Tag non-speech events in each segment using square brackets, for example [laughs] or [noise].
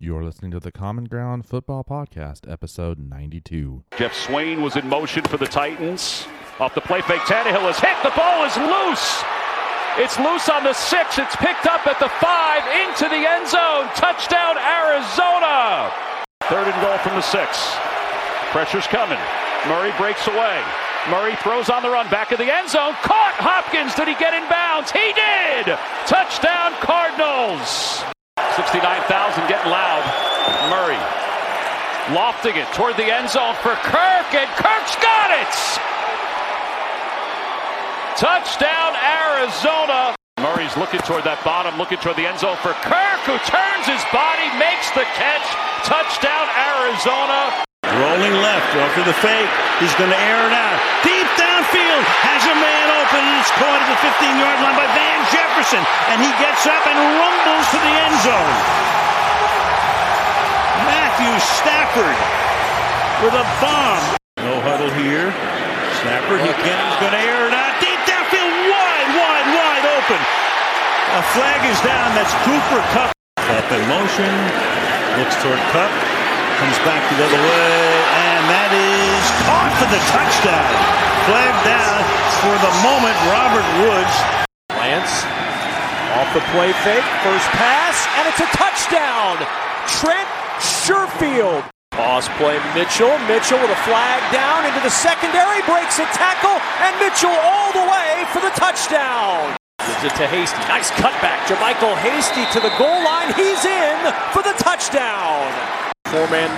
You're listening to the Common Ground Football Podcast, episode 92. Geoff Swaim was in motion for the Titans. Off the play fake, Tannehill is hit. The ball is loose. It's loose on the six. It's picked up at the five into the end zone. Touchdown, Arizona. Third and goal from the six. Pressure's coming. Murray breaks away. Murray throws on the run back of the end zone. Caught Hopkins. Did he get in bounds? He did. Touchdown, Cardinals. 69,000 getting loud. Murray lofting it toward the end zone for Kirk, and Kirk's got it. Touchdown, Arizona. Murray's looking toward that bottom, looking toward the end zone for Kirk, who turns his body, makes the catch. Touchdown, Arizona. Rolling left, after the fake. He's going to air it out. Deep downfield. Has a man open. And it's caught at the 15 yard line by Van Jefferson. And he gets up and rumbles to the end zone. Matthew Stafford with a bomb. No huddle here. Stafford, can, he's going to air it out. Deep downfield, wide, wide, wide open. A flag is down. That's Cooper Kupp. Up in motion. Looks toward Kupp. Comes back the other way, and that is caught for the touchdown. Flag down for the moment, Robert Woods. Lance off the play fake, first pass, and it's a touchdown. Trent Sherfield. Pause play, Mitchell. Mitchell with a flag down into the secondary, breaks a tackle, and Mitchell all the way for the touchdown. Gives it to Hasty. Nice cutback. JaMycal Hasty to the goal line. He's in for the touchdown. Four-man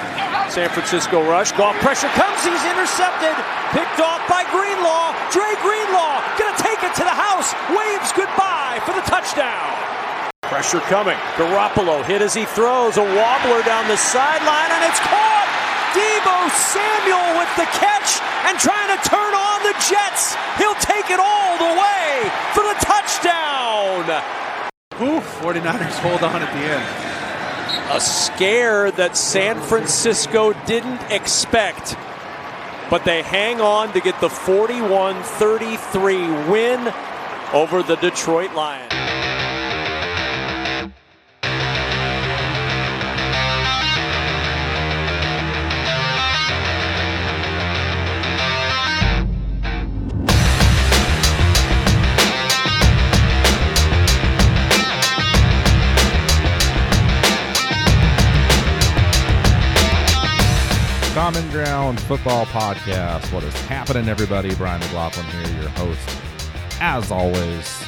San Francisco rush. Goff pressure comes. He's intercepted. Picked off by Greenlaw. Dre Greenlaw gonna take it to the house. Waves goodbye for the touchdown. Pressure coming. Garoppolo hit as he throws. A wobbler down the sideline, and it's caught. Deebo Samuel with the catch and trying to turn on the Jets. He'll take it all the way for the touchdown. Ooh, 49ers hold on at the end. A scare that San Francisco didn't expect. But they hang on to get the 41 33 win over the Detroit Lions. Common Ground Football Podcast. What is happening, everybody? Brian McLaughlin here, your host. As always,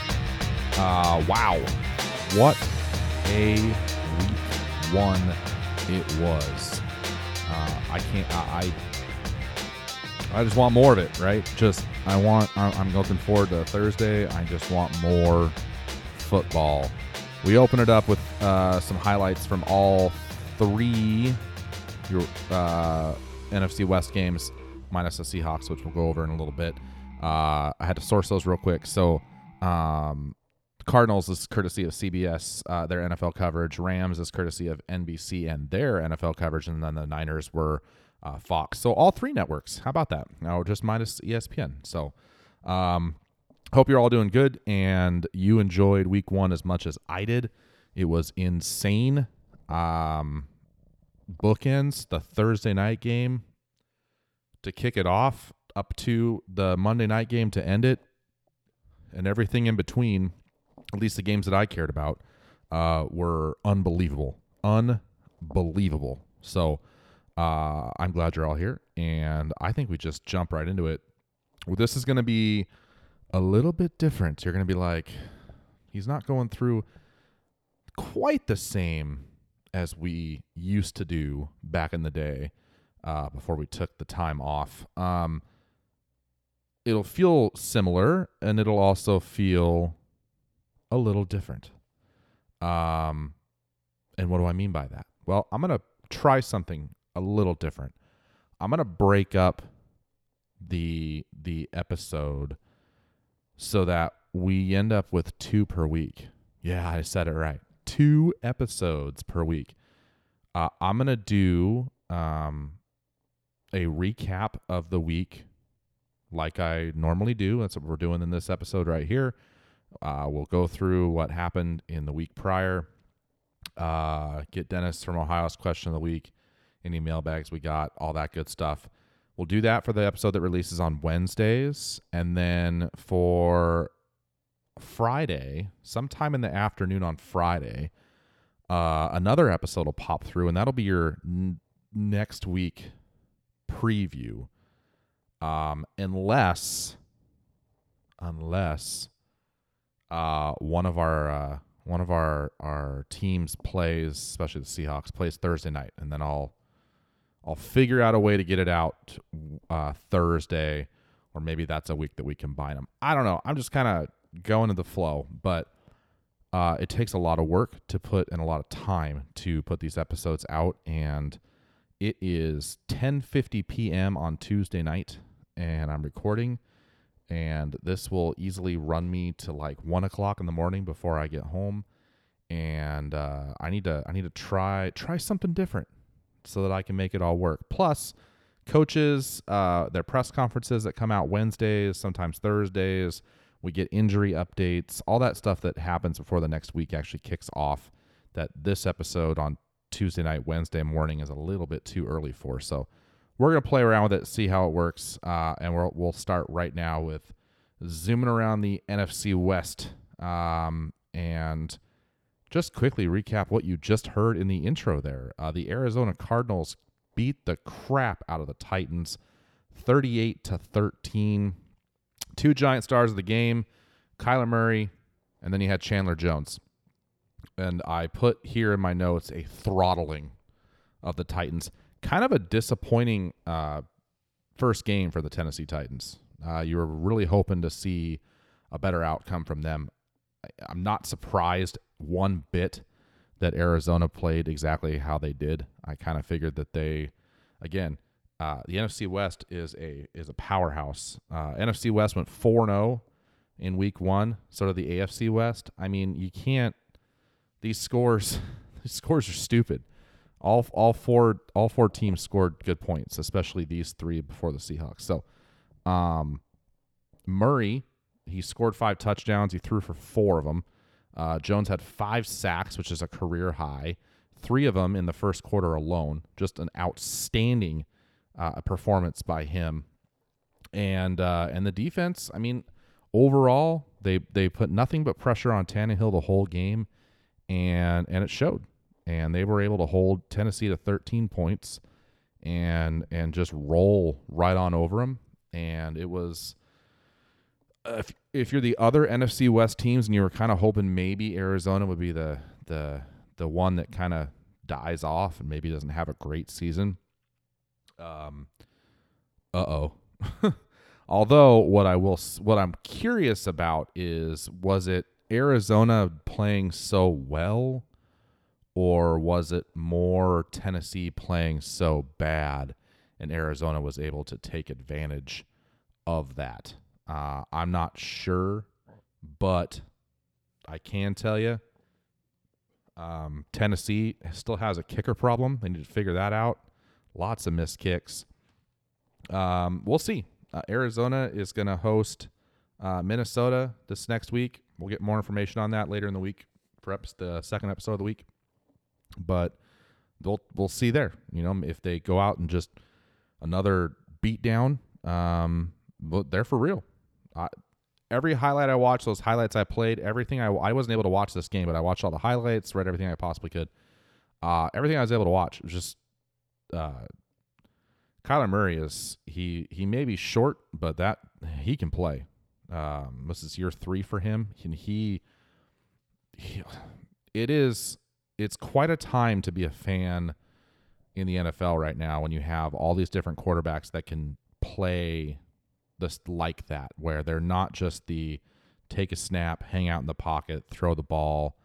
uh, wow, what a week one it was. Uh, I can't. I, I I just want more of it, right? Just I want. I'm looking forward to Thursday. I just want more football. We open it up with uh, some highlights from all three your uh, NFC West games minus the Seahawks, which we'll go over in a little bit. Uh, I had to source those real quick. So, um, Cardinals is courtesy of CBS, uh, their NFL coverage. Rams is courtesy of NBC and their NFL coverage, and then the Niners were uh, Fox. So all three networks. How about that? Now just minus ESPN. So, um, hope you're all doing good and you enjoyed Week One as much as I did. It was insane. Um, bookends the Thursday night game to kick it off up to the Monday night game to end it and everything in between, at least the games that I cared about, uh, were unbelievable. Unbelievable. So uh, I'm glad you're all here. And I think we just jump right into it. Well, this is going to be a little bit different. You're going to be like, he's not going through quite the same as we used to do back in the day uh, before we took the time off. Um, it'll feel similar and it'll also feel a little different. Um, and what do I mean by that? Well, I'm going to try something a little different. I'm going to break up the the episode so that we end up with two per week. Yeah, I said it right. Two episodes per week. Uh, I'm gonna do um, a recap of the week, like I normally do. That's what we're doing in this episode right here. Uh, we'll go through what happened in the week prior, Uh, get Dennis from Ohio's question of the week, any mailbags we got, all that good stuff. We'll do that for the episode that releases on Wednesdays. And then for Friday, sometime in the afternoon on Friday, uh, another episode will pop through, and that'll be your n- next week preview. Um, unless, unless uh, one of our uh, one of our our teams plays, especially the Seahawks, plays Thursday night, and then I'll I'll figure out a way to get it out uh, Thursday, or maybe that's a week that we combine them. I don't know. I'm just kind of going to the flow, but uh, it takes a lot of work to put and a lot of time to put these episodes out, and it is 10:50 p.m. on Tuesday night, and I'm recording, and this will easily run me to like one o'clock in the morning before I get home, and uh, I need to I need to try try something different so that I can make it all work. Plus, coaches, uh, their press conferences that come out Wednesdays, sometimes Thursdays. We get injury updates, all that stuff that happens before the next week actually kicks off. That this episode on Tuesday night, Wednesday morning is a little bit too early for. So we're gonna play around with it, see how it works, uh, and we'll we'll start right now with zooming around the NFC West um, and just quickly recap what you just heard in the intro there. Uh, the Arizona Cardinals beat the crap out of the Titans 38 to 13. Two giant stars of the game, Kyler Murray, and then you had Chandler Jones. And I put here in my notes a throttling of the Titans. Kind of a disappointing uh, first game for the Tennessee Titans. Uh, you were really hoping to see a better outcome from them. I'm not surprised one bit that Arizona played exactly how they did. I kind of figured that they, again, uh, the NFC West is a is a powerhouse. Uh, NFC West went four zero in Week One. So did the AFC West. I mean, you can't. These scores, [laughs] these scores are stupid. All all four all four teams scored good points, especially these three before the Seahawks. So, um, Murray he scored five touchdowns. He threw for four of them. Uh, Jones had five sacks, which is a career high. Three of them in the first quarter alone. Just an outstanding uh, performance by him. And uh, and the defense, I mean, overall, they they put nothing but pressure on Tannehill the whole game, and and it showed. And they were able to hold Tennessee to 13 points, and and just roll right on over them. And it was if if you're the other NFC West teams and you were kind of hoping maybe Arizona would be the the the one that kind of dies off and maybe doesn't have a great season. Um, uh oh. [laughs] Although what I will what I'm curious about is was it Arizona playing so well or was it more Tennessee playing so bad and Arizona was able to take advantage of that? Uh, I'm not sure, but I can tell you um, Tennessee still has a kicker problem. They need to figure that out. Lots of missed kicks. Um, we'll see. Uh, Arizona is going to host uh, Minnesota this next week. We'll get more information on that later in the week perhaps the second episode of the week. But we'll we'll see there. You know, if they go out and just another beat down, um, but they're for real. I, every highlight I watched, those highlights I played, everything I I wasn't able to watch this game, but I watched all the highlights, read everything I possibly could. Uh, everything I was able to watch was just uh, Kyler Murray is he he may be short, but that he can play. Um, this is year three for him, and he, he it is it's quite a time to be a fan in the NFL right now when you have all these different quarterbacks that can play this like that, where they're not just the take a snap, hang out in the pocket, throw the ball,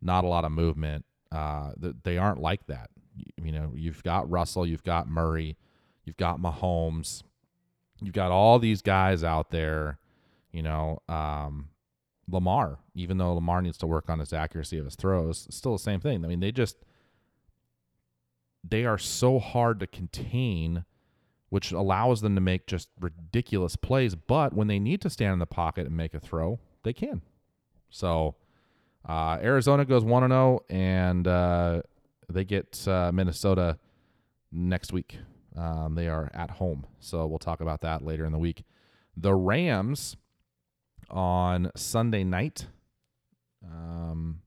not a lot of movement. Uh, they aren't like that. You know, you've got Russell, you've got Murray, you've got Mahomes, you've got all these guys out there. You know, um, Lamar, even though Lamar needs to work on his accuracy of his throws, it's still the same thing. I mean, they just they are so hard to contain which allows them to make just ridiculous plays. But when they need to stand in the pocket and make a throw, they can. So Uh, Arizona goes one and zero, and uh, they get uh, Minnesota next week. Um, they are at home, so we'll talk about that later in the week. The Rams on Sunday night. Um,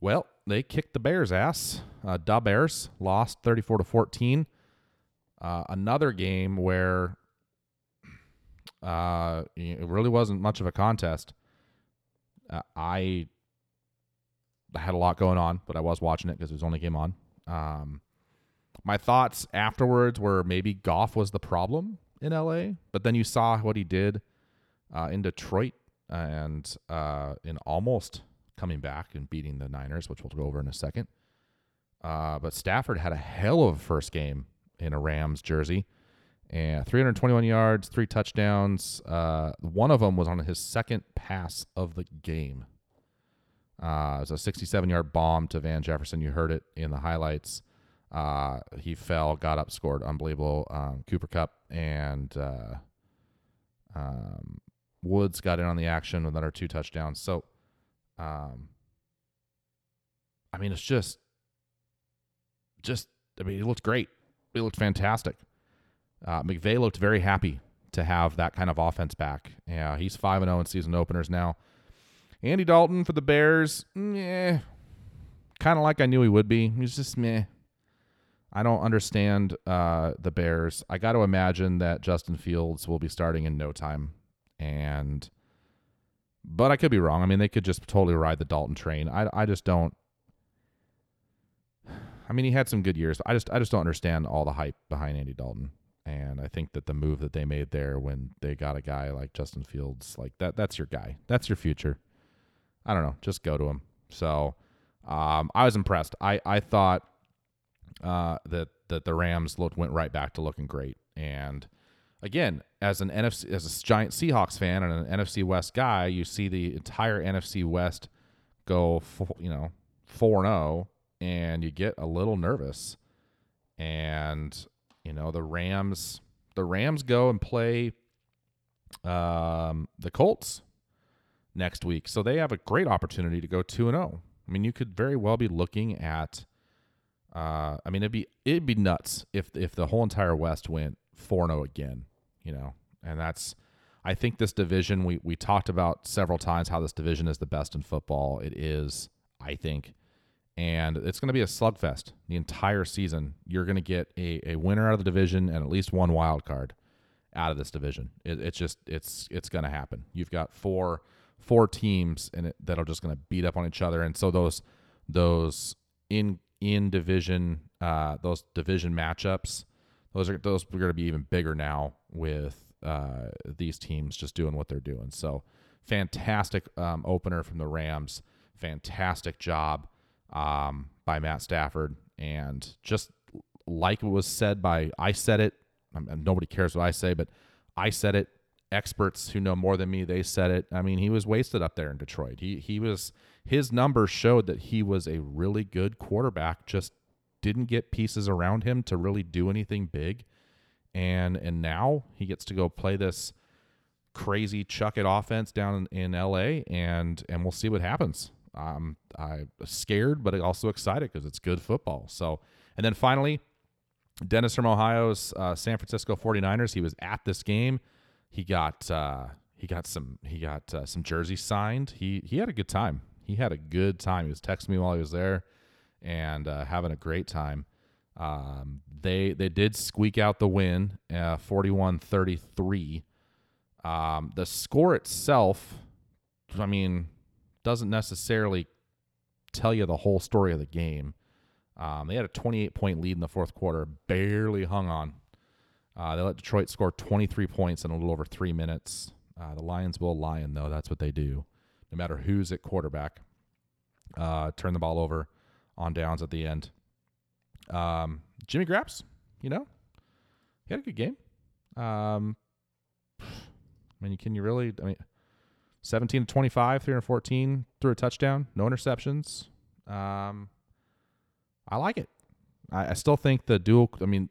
well, they kicked the Bears' ass. Uh, da Bears lost 34 to 14. Uh, another game where uh, it really wasn't much of a contest. Uh, I had a lot going on, but I was watching it because it was only game on. Um, my thoughts afterwards were maybe Goff was the problem in LA, but then you saw what he did uh, in Detroit and uh, in almost coming back and beating the Niners, which we'll go over in a second. Uh, but Stafford had a hell of a first game in a Rams jersey, and 321 yards, three touchdowns. Uh, one of them was on his second pass of the game. Uh, it was a 67 yard bomb to Van Jefferson. You heard it in the highlights. Uh, he fell, got up, scored. Unbelievable. Um, Cooper Kupp and uh, um, Woods got in on the action with another two touchdowns. So, um, I mean, it's just, just, I mean, it looked great. He looked fantastic. Uh, McVay looked very happy to have that kind of offense back. Yeah, he's 5 and 0 in season openers now. Andy Dalton for the Bears, yeah, kind of like I knew he would be. He's just meh. I don't understand uh, the Bears. I got to imagine that Justin Fields will be starting in no time, and but I could be wrong. I mean, they could just totally ride the Dalton train. I, I just don't. I mean, he had some good years, I just I just don't understand all the hype behind Andy Dalton. And I think that the move that they made there when they got a guy like Justin Fields, like that, that's your guy. That's your future. I don't know. Just go to him. So um, I was impressed. I, I thought uh, that that the Rams looked went right back to looking great. And again, as an NFC as a giant Seahawks fan and an NFC West guy, you see the entire NFC West go, you know, four and zero, oh, and you get a little nervous. And you know the Rams, the Rams go and play um, the Colts next week, so they have a great opportunity to go two and zero. Oh. I mean, you could very well be looking at uh, I mean, it'd be it'd be nuts if if the whole entire West went four zero oh again. You know, and that's I think this division we we talked about several times how this division is the best in football. It is, I think, and it's going to be a slugfest the entire season. You're going to get a, a winner out of the division and at least one wild card out of this division. It, it's just it's it's going to happen. You've got four four teams it that are just going to beat up on each other, and so those those in in division uh, those division matchups. Those are those are going to be even bigger now with uh, these teams just doing what they're doing. So fantastic um, opener from the Rams. Fantastic job um, by Matt Stafford, and just like it was said by I said it. nobody cares what I say, but I said it. Experts who know more than me, they said it. I mean, he was wasted up there in Detroit. He he was his numbers showed that he was a really good quarterback, just didn't get pieces around him to really do anything big. And and now he gets to go play this crazy chuck it offense down in, in LA and and we'll see what happens. Um, I'm scared, but also excited because it's good football. So, and then finally, Dennis from Ohio's uh, San Francisco 49ers. He was at this game. He got uh, he got some he got uh, some jerseys signed. He he had a good time he had a good time. He was texting me while he was there and uh, having a great time. Um, they they did squeak out the win, uh, 41-33. Um, the score itself, I mean, doesn't necessarily tell you the whole story of the game. Um, they had a 28 point lead in the fourth quarter, barely hung on. Uh, they let Detroit score 23 points in a little over three minutes. Uh, the Lions will lion, though. That's what they do no matter who's at quarterback. Uh, turn the ball over on downs at the end. Um, Jimmy Graps, you know, he had a good game. Um, I mean, can you really? I mean, 17 to 25, 314 threw a touchdown, no interceptions. Um, I like it. I, I still think the dual. I mean,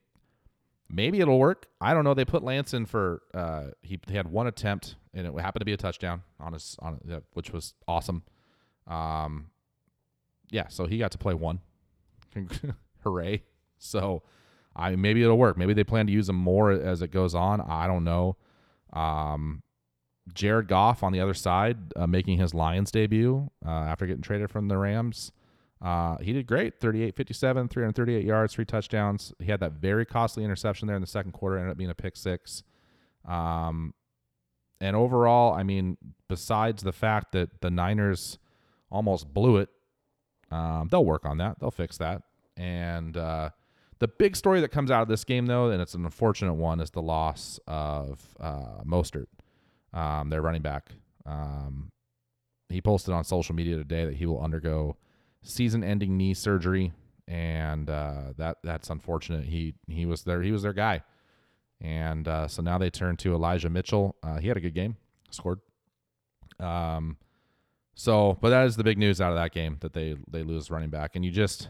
maybe it'll work. I don't know. They put Lance in for uh, he, he had one attempt and it happened to be a touchdown on his on which was awesome. Um, yeah, so he got to play one. [laughs] Hooray! So, I maybe it'll work. Maybe they plan to use him more as it goes on. I don't know. Um, Jared Goff on the other side, uh, making his Lions debut uh, after getting traded from the Rams. Uh, he did great 38 57, 338 yards, three touchdowns. He had that very costly interception there in the second quarter, ended up being a pick six. Um, and overall, I mean, besides the fact that the Niners almost blew it, um, they'll work on that. They'll fix that. And uh, the big story that comes out of this game, though, and it's an unfortunate one, is the loss of uh, Mostert, um, their running back. Um, he posted on social media today that he will undergo season-ending knee surgery, and uh, that that's unfortunate. He he was there. He was their guy. And uh, so now they turn to Elijah Mitchell. Uh, he had a good game, scored. Um, so, but that is the big news out of that game that they they lose running back, and you just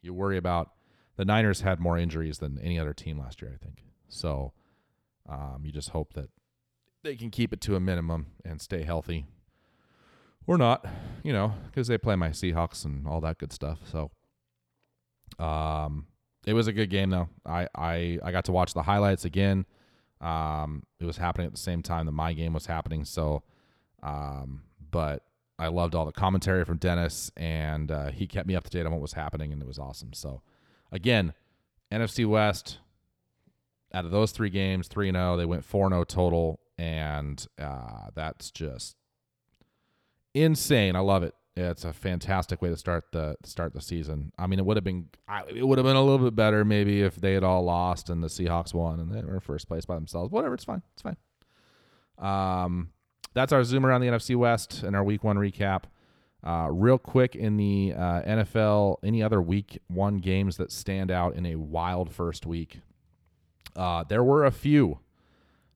you worry about the Niners had more injuries than any other team last year, I think. So, um, you just hope that they can keep it to a minimum and stay healthy, or not, you know, because they play my Seahawks and all that good stuff. So, um, it was a good game though. I I I got to watch the highlights again. Um, it was happening at the same time that my game was happening. So, um, but I loved all the commentary from Dennis, and uh, he kept me up to date on what was happening, and it was awesome. So, again, NFC West. Out of those three games, three and zero, they went four zero total, and uh, that's just insane. I love it. Yeah, it's a fantastic way to start the start the season. I mean, it would have been it would have been a little bit better maybe if they had all lost and the Seahawks won and they were first place by themselves. Whatever, it's fine. It's fine. Um, that's our zoom around the NFC West and our Week One recap. Uh, real quick in the uh, NFL, any other Week One games that stand out in a wild first week? Uh, there were a few.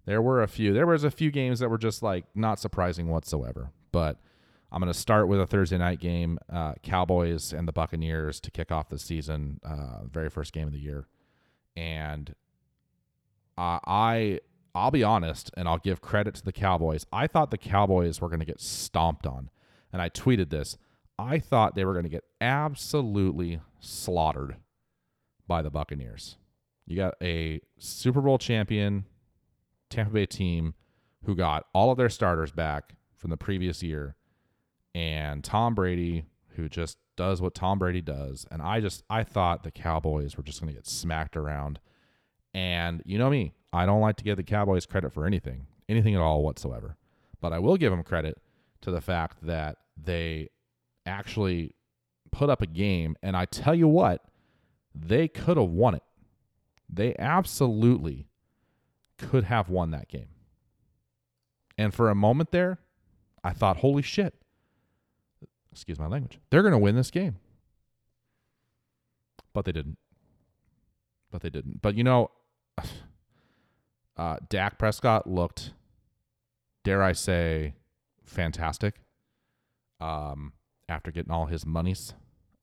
There were a few. There was a few games that were just like not surprising whatsoever, but. I'm going to start with a Thursday night game, uh, Cowboys and the Buccaneers to kick off the season, uh, very first game of the year. And I, I'll be honest, and I'll give credit to the Cowboys. I thought the Cowboys were going to get stomped on, and I tweeted this. I thought they were going to get absolutely slaughtered by the Buccaneers. You got a Super Bowl champion Tampa Bay team who got all of their starters back from the previous year and Tom Brady, who just does what Tom Brady does. And I just I thought the Cowboys were just going to get smacked around. And you know me, I don't like to give the Cowboys credit for anything, anything at all whatsoever. But I will give them credit to the fact that they actually put up a game. And I tell you what, they could have won it. They absolutely could have won that game. And for a moment there, I thought, holy shit, excuse my language, they're going to win this game. But they didn't. But they didn't. But you know, [sighs] uh, Dak Prescott looked, dare I say, fantastic. Um, after getting all his monies,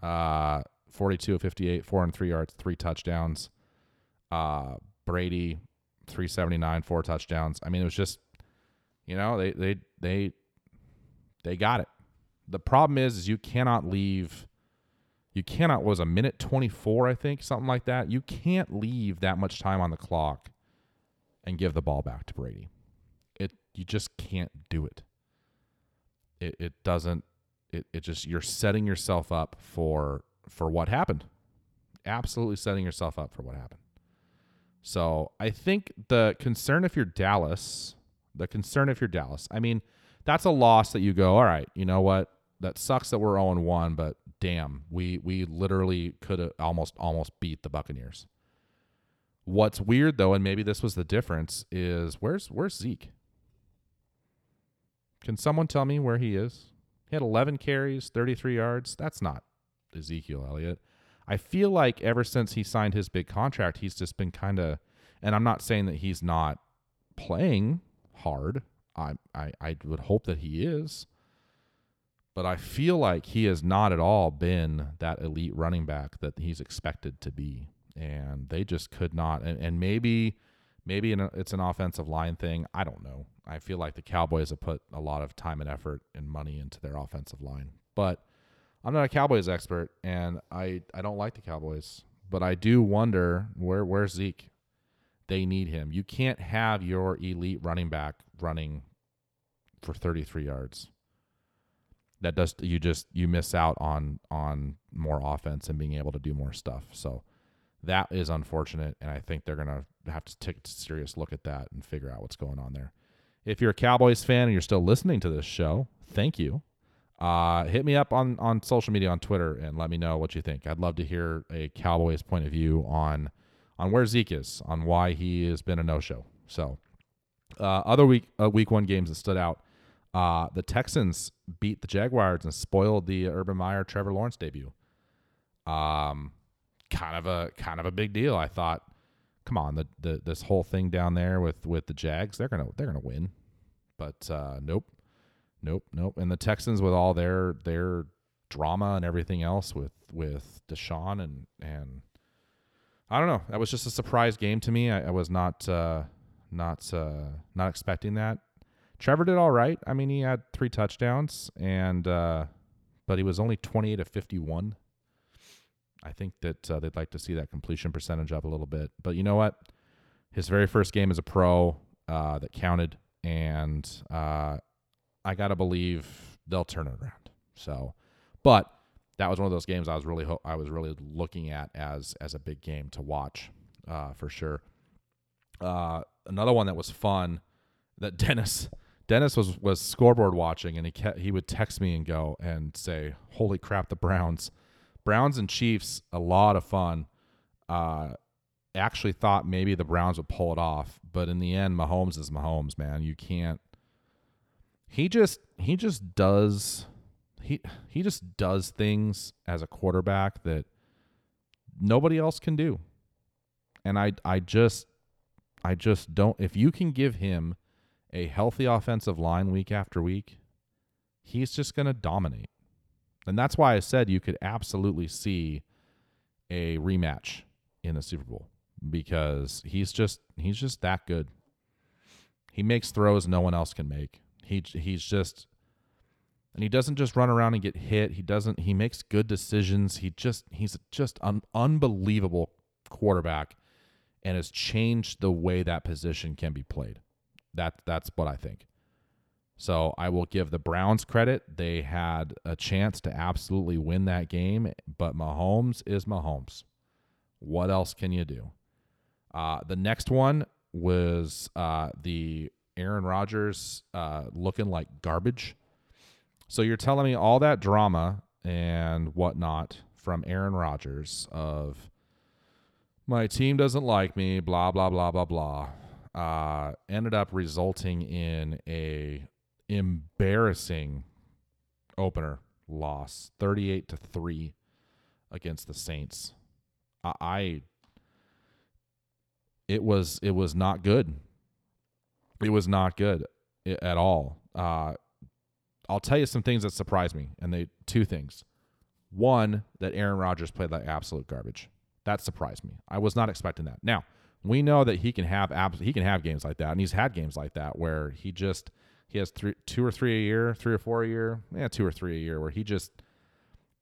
uh, forty-two of fifty-eight, four and three yards, three touchdowns. Uh, Brady, three seventy-nine, four touchdowns. I mean, it was just, you know, they they they they got it. The problem is, is you cannot leave. You cannot was a minute 24, I think, something like that. You can't leave that much time on the clock and give the ball back to Brady. It you just can't do it. It it doesn't it, it just you're setting yourself up for for what happened. Absolutely setting yourself up for what happened. So I think the concern if you're Dallas, the concern if you're Dallas, I mean, that's a loss that you go, all right, you know what? That sucks that we're 0 1, but damn, we we literally could have almost almost beat the Buccaneers. What's weird though, and maybe this was the difference, is where's where's Zeke? Can someone tell me where he is? He had 11 carries, 33 yards. That's not Ezekiel Elliott. I feel like ever since he signed his big contract, he's just been kind of, and I'm not saying that he's not playing hard. I, I I would hope that he is, but I feel like he has not at all been that elite running back that he's expected to be, and they just could not. And, and maybe maybe it's an offensive line thing. I don't know. I feel like the Cowboys have put a lot of time and effort and money into their offensive line, But I'm not a Cowboys expert, and I I don't like the Cowboys, but I do wonder where where's Zeke. They need him. You can't have your elite running back running for 33 yards. That does you just you miss out on on more offense and being able to do more stuff. So that is unfortunate, and I think they're gonna have to take a serious look at that and figure out what's going on there. If you're a Cowboys fan and you're still listening to this show, thank you. Uh, hit me up on on social media on Twitter and let me know what you think. I'd love to hear a Cowboys point of view on on where Zeke is, on why he has been a no show. So, uh, other week uh, week one games that stood out. Uh, the Texans beat the Jaguars and spoiled the Urban Meyer Trevor Lawrence debut. Um, kind of a kind of a big deal. I thought, come on, the, the this whole thing down there with with the Jags, they're gonna they're gonna win, but uh, nope, nope, nope. And the Texans with all their their drama and everything else with with Deshaun and and I don't know. That was just a surprise game to me. I, I was not uh, not uh, not expecting that. Trevor did all right. I mean, he had three touchdowns and uh, but he was only 28 of 51 I think that uh, they'd like to see that completion percentage up a little bit. But you know what? His very first game as a pro uh, that counted, and uh, I gotta believe they'll turn it around. So, but that was one of those games I was really ho- I was really looking at as as a big game to watch uh, for sure. Uh, another one that was fun that [laughs] Dennis Dennis was was scoreboard watching, and he kept, he would text me and go and say, "Holy crap, the Browns." Browns and Chiefs, a lot of fun. Uh, actually thought maybe the Browns would pull it off, but in the end, Mahomes is Mahomes, man. You can't. He just he just does he he just does things as a quarterback that nobody else can do. And I I just I just don't if you can give him a healthy offensive line week after week, he's just going to dominate. And that's why I said you could absolutely see a rematch in the Super Bowl because he's just he's just that good. He makes throws no one else can make. He he's just and he doesn't just run around and get hit. He doesn't he makes good decisions. He just he's just an unbelievable quarterback and has changed the way that position can be played. That that's what I think. So I will give the Browns credit. They had a chance to absolutely win that game, but Mahomes is Mahomes. What else can you do? Uh, the next one was uh, the Aaron Rodgers uh, looking like garbage. So you're telling me all that drama and whatnot from Aaron Rodgers of my team doesn't like me, blah blah blah blah blah, uh, ended up resulting in a embarrassing opener loss, 38 to 3 against the Saints. I, I it was it was not good. It was not good at all. Uh, I'll tell you some things that surprised me, and they two things. One, that Aaron Rodgers played like absolute garbage. That surprised me. I was not expecting that. Now we know that he can have abs- he can have games like that, and he's had games like that where he just he has three, two or three a year, three or four a year, yeah, two or three a year, where he just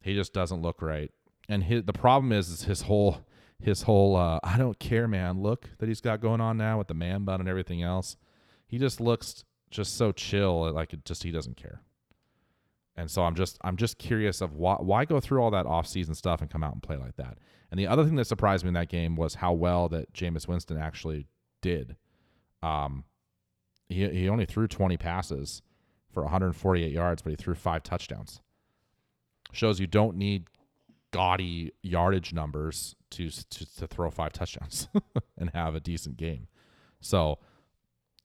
he just doesn't look right. And his, the problem is, is his whole his whole uh, I don't care, man. Look that he's got going on now with the man bun and everything else. He just looks just so chill, like it just he doesn't care. And so I'm just I'm just curious of why why go through all that offseason stuff and come out and play like that. And the other thing that surprised me in that game was how well that Jameis Winston actually did. Um, he he only threw 20 passes for 148 yards, but he threw five touchdowns. Shows you don't need gaudy yardage numbers to to, to throw five touchdowns [laughs] and have a decent game. So,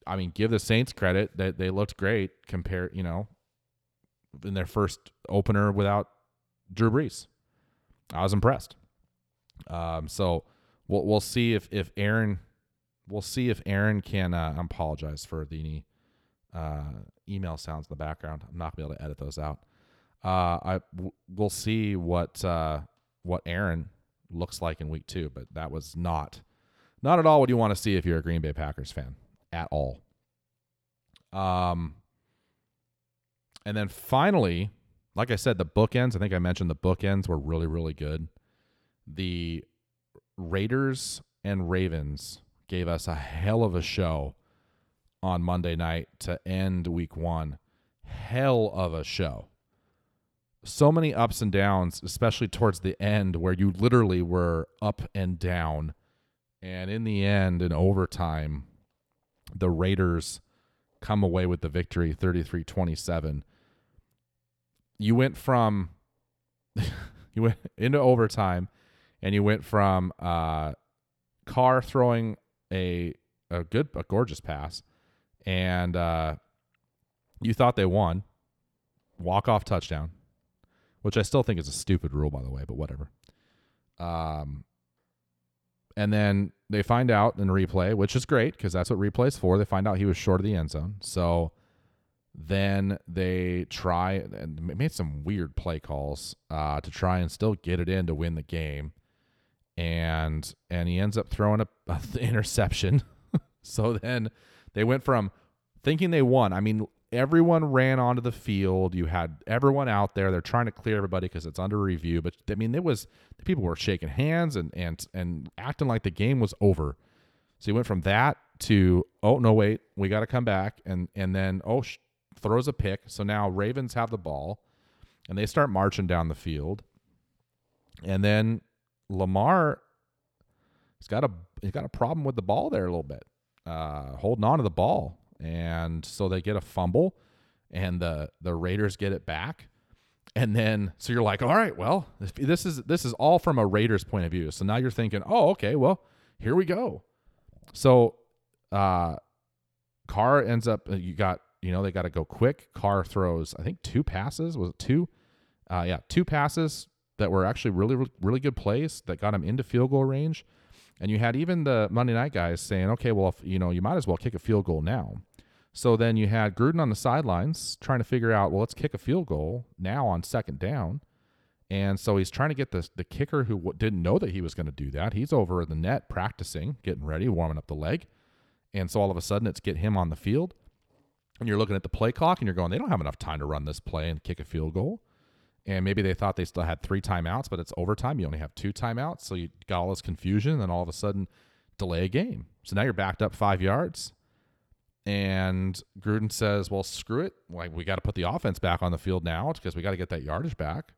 I mean, give the Saints credit that they looked great compared, you know, in their first opener without Drew Brees. I was impressed. Um, so we'll we'll see if if Aaron we'll see if Aaron can. Uh, I apologize for the uh, email sounds in the background. I'm not gonna be able to edit those out. Uh, I w- we'll see what uh, what Aaron looks like in week two, but that was not not at all what you want to see if you're a Green Bay Packers fan at all. Um, and then finally, like I said, the bookends. I think I mentioned the bookends were really really good. The Raiders and Ravens gave us a hell of a show on Monday night to end Week One. Hell of a show. So many ups and downs, especially towards the end, where you literally were up and down. And in the end, in overtime, the Raiders come away with the victory 33 27. You went from, [laughs] you went into overtime and you went from uh, Carr throwing a, a good, a gorgeous pass, and uh, you thought they won, walk off touchdown, which I still think is a stupid rule, by the way, but whatever. Um, and then they find out in replay, which is great because that's what replay's for. They find out he was short of the end zone. So then they try and made some weird play calls uh, to try and still get it in to win the game. And and he ends up throwing a, [laughs] a interception. [laughs] so then they went from thinking they won. I mean, everyone ran onto the field. You had everyone out there. They're trying to clear everybody because it's under review. But I mean, it was the people were shaking hands and and and acting like the game was over. So you went from that to oh no wait we got to come back and and then oh sh- throws a pick. So now Ravens have the ball and they start marching down the field. And then Lamar he's got a he's got a problem with the ball there a little bit. Uh, holding on to the ball and so they get a fumble and the the Raiders get it back. And then so you're like, "All right, well, this is this is all from a Raiders point of view." So now you're thinking, "Oh, okay, well, here we go." So uh Carr ends up you got, you know, they got to go quick. Carr throws I think two passes, was it two? Uh yeah, two passes that were actually really really good plays that got him into field goal range. And you had even the Monday night guys saying, okay, well, if, you know, you might as well kick a field goal now. So then you had Gruden on the sidelines trying to figure out, well, let's kick a field goal now on second down. And so he's trying to get the, the kicker who w- didn't know that he was going to do that. He's over the net practicing, getting ready, warming up the leg. And so all of a sudden it's get him on the field. And you're looking at the play clock and you're going, they don't have enough time to run this play and kick a field goal and maybe they thought they still had three timeouts, but it's overtime. You only have two timeouts, so you got all this confusion, and then all of a sudden, delay a game. So now you're backed up five yards, and Gruden says, "Well, screw it. Like we got to put the offense back on the field now because we got to get that yardage back."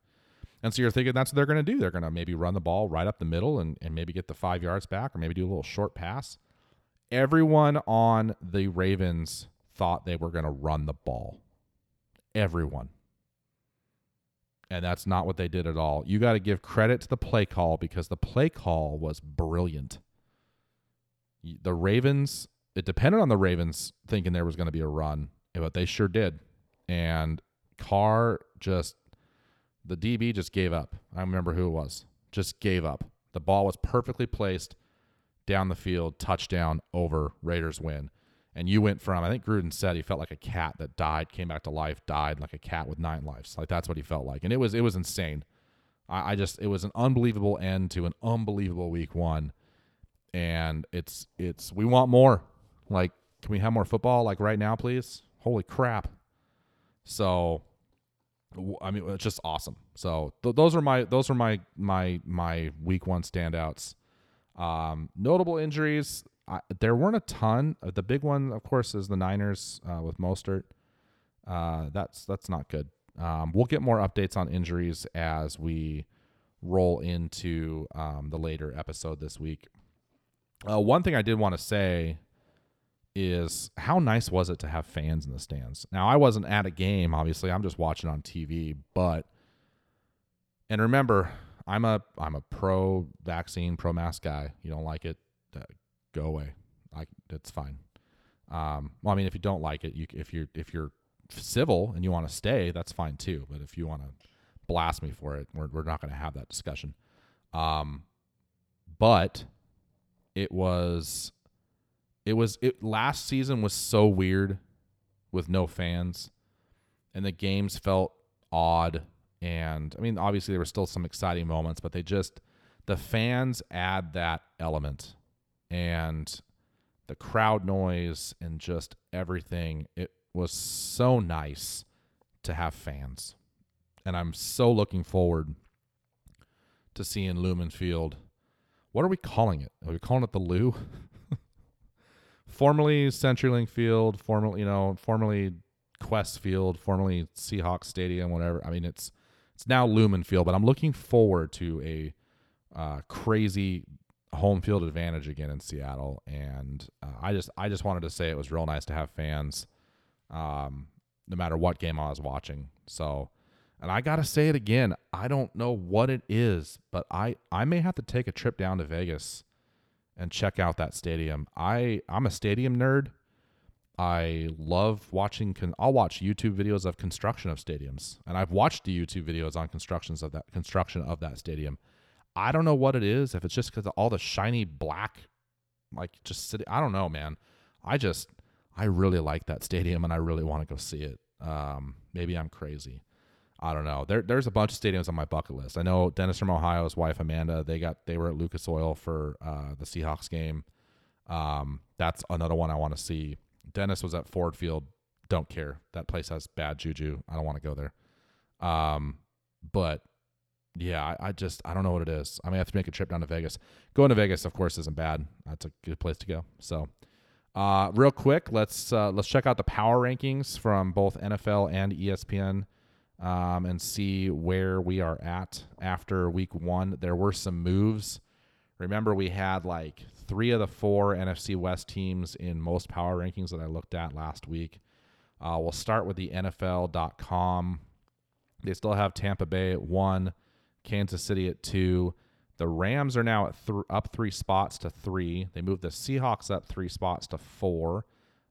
And so you're thinking that's what they're going to do. They're going to maybe run the ball right up the middle and, and maybe get the five yards back, or maybe do a little short pass. Everyone on the Ravens thought they were going to run the ball. Everyone and that's not what they did at all. You got to give credit to the play call because the play call was brilliant. The Ravens, it depended on the Ravens thinking there was going to be a run, eh, but they sure did. And Carr just, the DB just gave up. I remember who it was. Just gave up. The ball was perfectly placed down the field, touchdown over, Raiders win and you went from I think Gruden said he felt like a cat that died, came back to life, died like a cat with nine lives. Like that's what he felt like, and it was it was insane. I, I just it was an unbelievable end to an unbelievable week one, and it's it's we want more. Like, can we have more football like right now, please? Holy crap! So, I mean, it's just awesome. So th- those are my those are my my my week one standouts. Um, notable injuries. I, there weren't a ton. Uh, the big one, of course, is the Niners uh, with Mostert. Uh, that's that's not good. Um, we'll get more updates on injuries as we roll into um, the later episode this week. Uh, one thing I did want to say is how nice was it to have fans in the stands? Now I wasn't at a game, obviously. I'm just watching on TV, but and remember, I'm a I'm a pro vaccine, pro mask guy. You don't like it, go away. Like that's fine. Um, well, I mean, if you don't like it, you if you're if you're civil and you want to stay, that's fine too. But if you want to blast me for it, we're we're not going to have that discussion. Um, but it was it was it last season was so weird with no fans and the games felt odd and I mean obviously there were still some exciting moments but they just the fans add that element and the crowd noise and just everything. It was so nice to have fans. and I'm so looking forward to seeing Lumen Field. What are we calling it? Are we calling it the Lou? [laughs] formerly CenturyLink Field, formerly you know, formerly Qwest Field, formerly Seahawks Stadium, whatever. I mean, it's it's now Lumen Field, but I'm looking forward to a uh, crazy home field advantage again in Seattle, and uh, I just I just wanted to say it was real nice to have fans, um, no matter what game I was watching. So, and I gotta say it again, I don't know what it is, but I I may have to take a trip down to Vegas and check out that stadium. I I'm a stadium nerd. I love watching. Con- I'll watch YouTube videos of construction of stadiums, and I've watched the YouTube videos on constructions of that construction of that stadium. I don't know what it is. If it's just because of all the shiny black, like just sitting. I don't know, man. I just I really like that stadium, and I really want to go see it. Um, maybe I'm crazy. I don't know. There, there's a bunch of stadiums on my bucket list. I know Dennis from Ohio's wife Amanda. They got they were at Lucas Oil for uh, the Seahawks game. Um, that's another one I want to see. Dennis was at Ford Field. Don't care. That place has bad juju. I don't want to go there. Um, but yeah, I, I, just I don't know what it is. I may have to make a trip down to Vegas. Going to Vegas, of course, isn't bad. That's a good place to go. So, uh, real quick, let's uh, let's check out the power rankings from both NFL and ESPN, um, and see where we are at after Week One. There were some moves. Remember, we had like three of the four NFC West teams in most power rankings that I looked at last week. Uh, we'll start with the NFL.com. They still have Tampa Bay at one, Kansas City at two. The Rams are now at th- up three spots to three. They moved the Seahawks up three spots to four.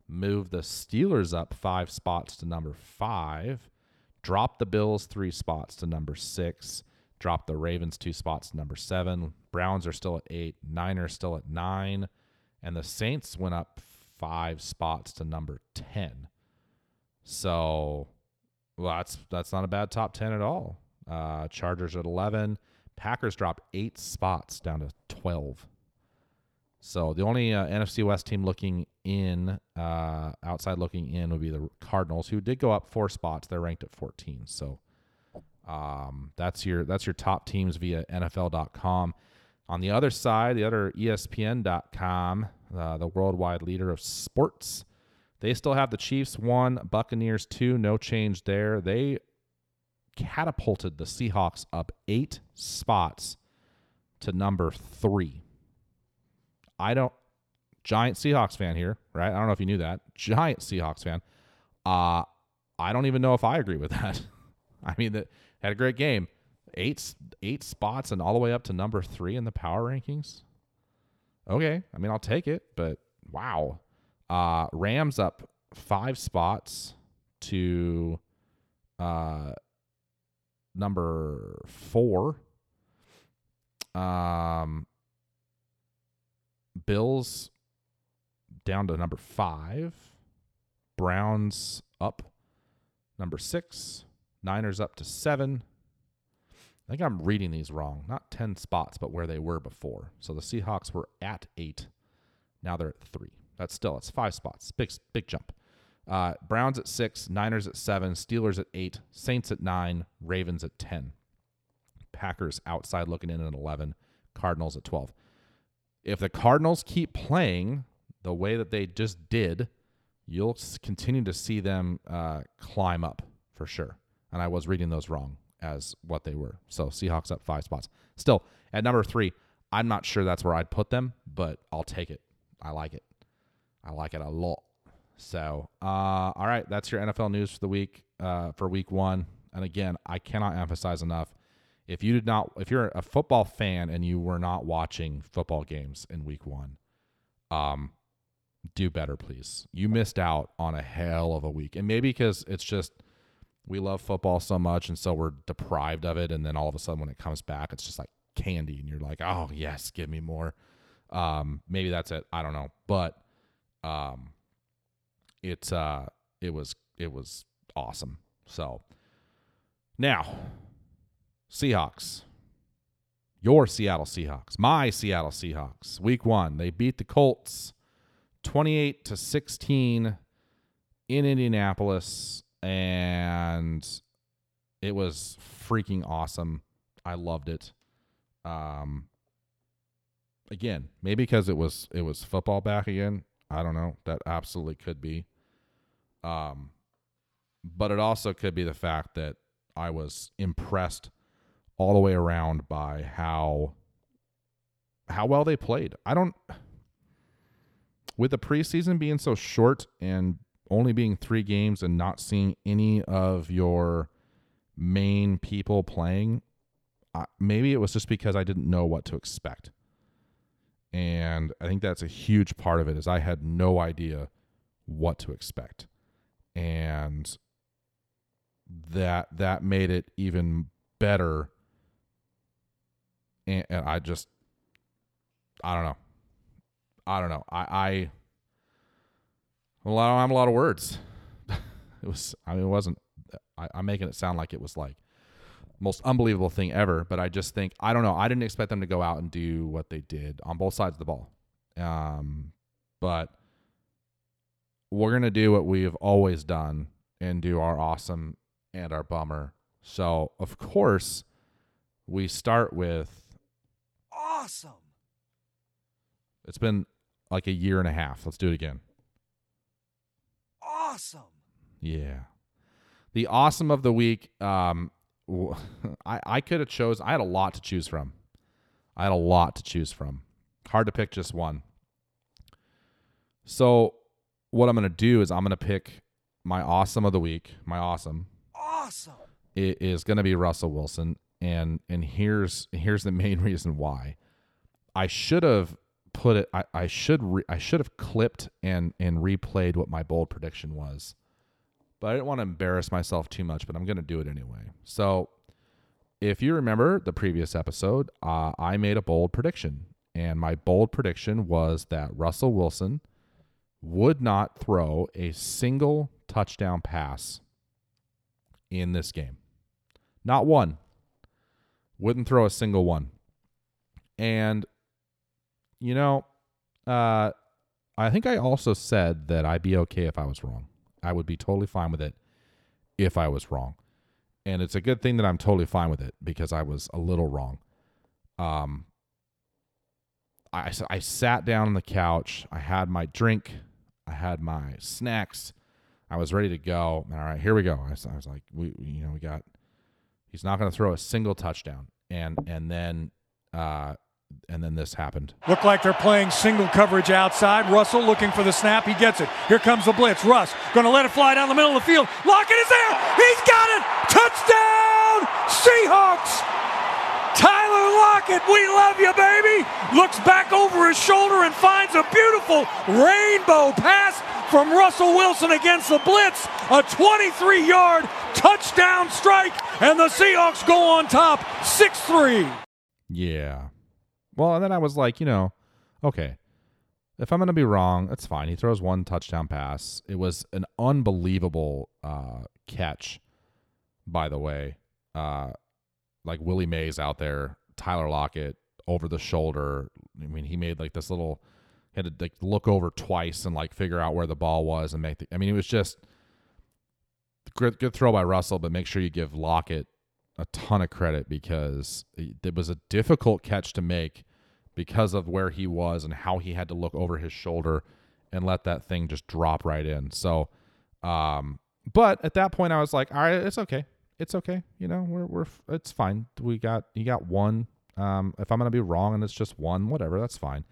Moved the Steelers up five spots to number five. Dropped the Bills three spots to number six dropped the Ravens two spots to number seven. Browns are still at eight. Niners still at nine. And the Saints went up five spots to number 10. So, well, that's, that's not a bad top 10 at all. Uh, Chargers at 11. Packers dropped eight spots down to 12. So the only uh, NFC West team looking in, uh, outside looking in, would be the Cardinals, who did go up four spots. They're ranked at 14. So um, that's your that's your top teams via NFL.com. On the other side, the other ESPN.com, uh, the worldwide leader of sports, they still have the Chiefs one, Buccaneers two, no change there. They catapulted the Seahawks up eight spots to number three. I don't giant Seahawks fan here, right? I don't know if you knew that. Giant Seahawks fan. Uh I don't even know if I agree with [laughs] that. I mean that had a great game. Eight eight spots and all the way up to number three in the power rankings. Okay, I mean I'll take it, but wow. Uh, Rams up five spots to uh, number four. Um, Bills down to number five. Browns up number six. Niners up to seven. I think I'm reading these wrong. Not 10 spots, but where they were before. So the Seahawks were at eight. Now they're at three. That's still, it's five spots. Big, big jump. Uh, Browns at six, Niners at seven, Steelers at eight, Saints at nine, Ravens at 10. Packers outside looking in at 11, Cardinals at 12. If the Cardinals keep playing the way that they just did, you'll continue to see them uh, climb up for sure and I was reading those wrong as what they were. So Seahawks up five spots. Still at number three, I'm not sure that's where I'd put them, but I'll take it. I like it. I like it a lot. So, uh, all right, that's your NFL news for the week, uh, for week one. And again, I cannot emphasize enough. If you did not, if you're a football fan and you were not watching football games in week one, um, do better, please. You missed out on a hell of a week, and maybe because it's just we love football so much and so we're deprived of it and then all of a sudden when it comes back it's just like candy and you're like oh yes give me more um maybe that's it i don't know but um it's uh it was it was awesome so now seahawks your seattle seahawks my seattle seahawks week one they beat the colts 28 to 16 in indianapolis and it was freaking awesome. I loved it. Um, again, maybe because it was it was football back again. I don't know. That absolutely could be. Um, but it also could be the fact that I was impressed all the way around by how how well they played. I don't with the preseason being so short and only being 3 games and not seeing any of your main people playing, maybe it was just because I didn't know what to expect. And I think that's a huge part of it is I had no idea what to expect. And that that made it even better and, and I just I don't know. I don't know. I I well, I don't have a lot of words. [laughs] it was I mean it wasn't I, I'm making it sound like it was like most unbelievable thing ever, but I just think I don't know. I didn't expect them to go out and do what they did on both sides of the ball. Um, but we're gonna do what we've always done and do our awesome and our bummer. So of course we start with Awesome. it's been like a year and a half. Let's do it again. Awesome. Yeah. The awesome of the week. Um, [laughs] I I could have chose. I had a lot to choose from. I had a lot to choose from. Hard to pick just one. So, what I'm gonna do is I'm gonna pick my awesome of the week. My awesome Awesome. It is gonna be Russell Wilson, and and here's here's the [laughs] main reason why. I should have put it. I, I should re, I should have clipped and and replayed what my bold prediction was, but I didn't want to embarrass myself too much. But I'm gonna do it anyway. So, if you remember the previous episode, uh, I made a bold prediction, and my bold prediction was that Russell Wilson would not throw a single touchdown pass in this game. Not one. Wouldn't throw a single one. And you know, uh I think I also said that I'd be okay if I was wrong. I would be totally fine with it if I was wrong. And it's a good thing that I'm totally fine with it because I was a little wrong. Um I, I sat down on the couch. I had my drink. I had my snacks. I was ready to go. All right, here we go. I was, I was like, we, you know, we got. He's not going to throw a single touchdown, and and then, uh, and then this happened. Look like they're playing single coverage outside. Russell looking for the snap. He gets it. Here comes the blitz. Russ going to let it fly down the middle of the field. Lockett is there. He's got it. Touchdown, Seahawks. Lockett, we love you, baby. Looks back over his shoulder and finds a beautiful rainbow pass from Russell Wilson against the blitz. A 23 yard touchdown strike, and the Seahawks go on top 6 3. Yeah. Well, and then I was like, you know, okay, if I'm going to be wrong, that's fine. He throws one touchdown pass. It was an unbelievable uh, catch, by the way. Uh, like Willie Mays out there, Tyler Lockett over the shoulder. I mean, he made like this little had to like look over twice and like figure out where the ball was and make the. I mean, it was just good, good throw by Russell, but make sure you give Lockett a ton of credit because it, was a difficult catch to make because of where he was and how he had to look over his shoulder and let that thing just drop right in. So, um, but at that point, I was like, all right, it's okay, it's okay. You know, we're we're it's fine. We got you got one. Um, if I'm gonna be wrong and it's just one, whatever, that's fine.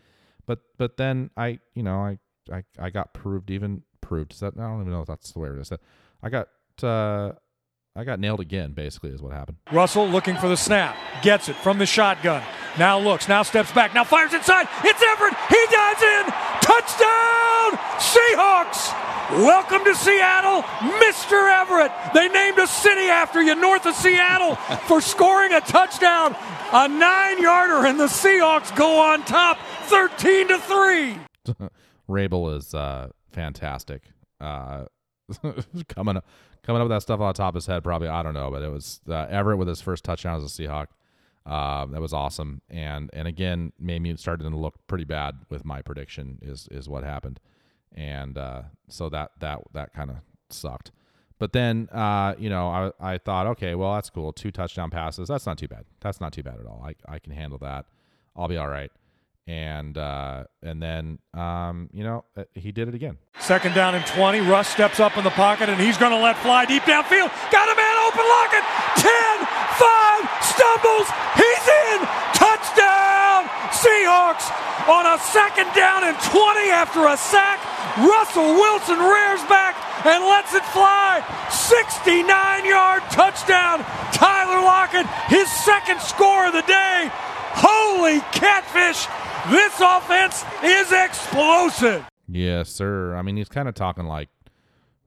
But but then I you know I I, I got proved even proved. Is that I don't even know if that's the way it is. I got uh I got nailed again. Basically, is what happened. Russell looking for the snap. Gets it from the shotgun. Now looks, now steps back, now fires inside. It's Everett. He dives in. Touchdown, Seahawks. Welcome to Seattle, Mr. Everett. They named a city after you north of Seattle [laughs] for scoring a touchdown, a nine yarder, and the Seahawks go on top 13 to 3. [laughs] Raible is uh, fantastic. Uh, [laughs] coming up, coming up with that stuff on the top of his head, probably I don't know, but it was uh, Everett with his first touchdown as a Seahawk. Uh, that was awesome, and and again made me started to look pretty bad with my prediction. Is is what happened, and uh, so that that that kind of sucked. But then, uh, you know, I, I thought, okay, well, that's cool. Two touchdown passes. That's not too bad. That's not too bad at all. I, I can handle that. I'll be all right. And uh, and then, um, you know, uh, he did it again. Second down and 20. Russ steps up in the pocket and he's going to let fly deep downfield. Got a man open, Lockett. 10, 5, stumbles. He's in. Touchdown, Seahawks on a second down and 20 after a sack. Russell Wilson rears back and lets it fly. 69 yard touchdown. Tyler Lockett, his second score of the day. Holy catfish. This offense is explosive. Yes, sir. I mean, he's kind of talking like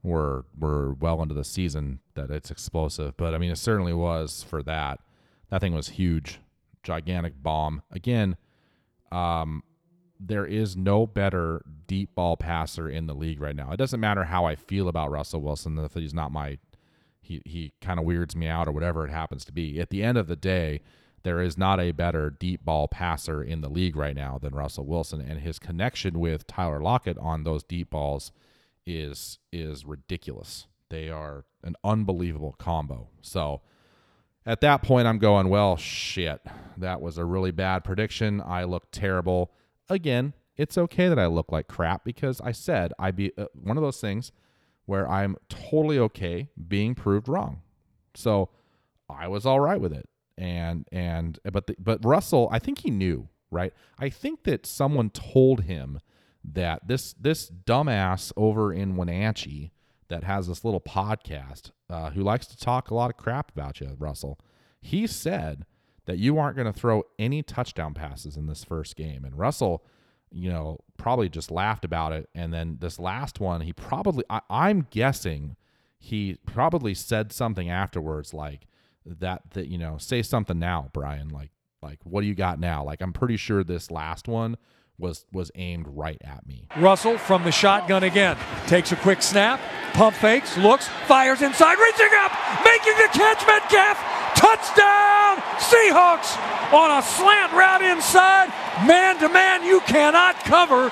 we're we're well into the season that it's explosive, but I mean, it certainly was for that. That thing was huge, gigantic bomb. Again, um, there is no better deep ball passer in the league right now. It doesn't matter how I feel about Russell Wilson if he's not my he he kind of weirds me out or whatever it happens to be. At the end of the day, there is not a better deep ball passer in the league right now than Russell Wilson, and his connection with Tyler Lockett on those deep balls is is ridiculous. They are an unbelievable combo. So at that point, I'm going, well, shit, that was a really bad prediction. I look terrible. Again, it's okay that I look like crap because I said I'd be uh, one of those things where I'm totally okay being proved wrong. So I was all right with it and and but the, but Russell, I think he knew, right? I think that someone told him that this this dumbass over in Wenatchee that has this little podcast uh, who likes to talk a lot of crap about you, Russell. He said that you aren't going to throw any touchdown passes in this first game, and Russell, you know, probably just laughed about it. And then this last one, he probably, I, I'm guessing, he probably said something afterwards like that that you know say something now brian like like what do you got now like i'm pretty sure this last one was was aimed right at me Russell from the shotgun again. Takes a quick snap, pump fakes, looks, fires inside, reaching up, making the catch, Metcalf. Touchdown, Seahawks on a slant route inside. Man to man, you cannot cover.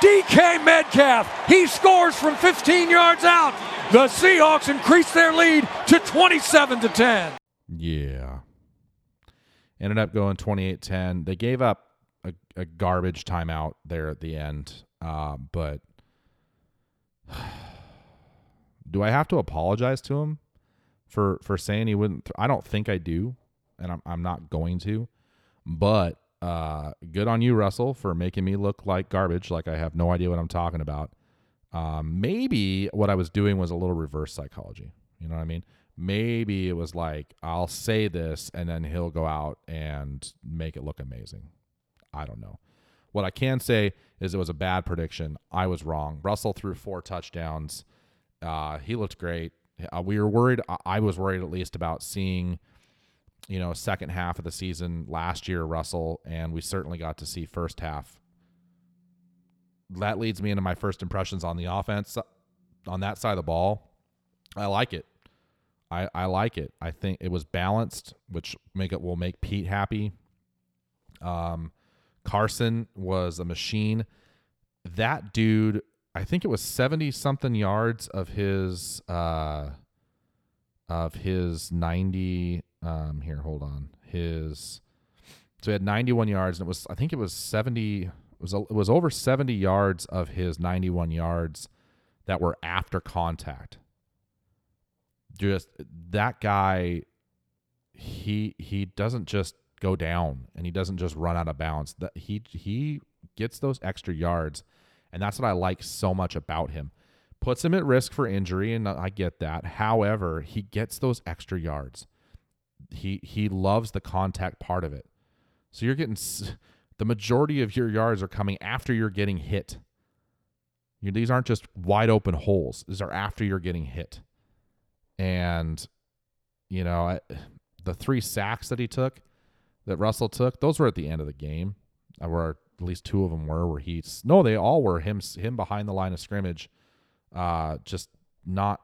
DK Metcalf, he scores from 15 yards out. The Seahawks increase their lead to 27 to 10. yeah ended up going 28-10 they gave up a, a garbage timeout there at the end uh, but [sighs] do i have to apologize to him for for saying he wouldn't th- i don't think i do and i'm, I'm not going to but uh, good on you russell for making me look like garbage like i have no idea what i'm talking about um, maybe what I was doing was a little reverse psychology. You know what I mean? Maybe it was like, I'll say this and then he'll go out and make it look amazing. I don't know. What I can say is it was a bad prediction. I was wrong. Russell threw four touchdowns. Uh, he looked great. Uh, we were worried. I was worried at least about seeing, you know, second half of the season last year, Russell, and we certainly got to see first half that leads me into my first impressions on the offense on that side of the ball. I like it. I, I like it. I think it was balanced, which make it will make Pete happy. Um, Carson was a machine. That dude, I think it was seventy something yards of his uh, of his ninety. Um, here, hold on. His so he had ninety one yards, and it was I think it was seventy it was it was over 70 yards of his 91 yards that were after contact. Just that guy he he doesn't just go down and he doesn't just run out of bounds. That he he gets those extra yards and that's what I like so much about him. Puts him at risk for injury and I get that. However, he gets those extra yards. He he loves the contact part of it. So you're getting the majority of your yards are coming after you're getting hit. You, these aren't just wide open holes. These are after you're getting hit. And, you know, I, the three sacks that he took, that Russell took, those were at the end of the game. Uh, Where at least two of them were, where he's no, they all were him him behind the line of scrimmage. Uh, just not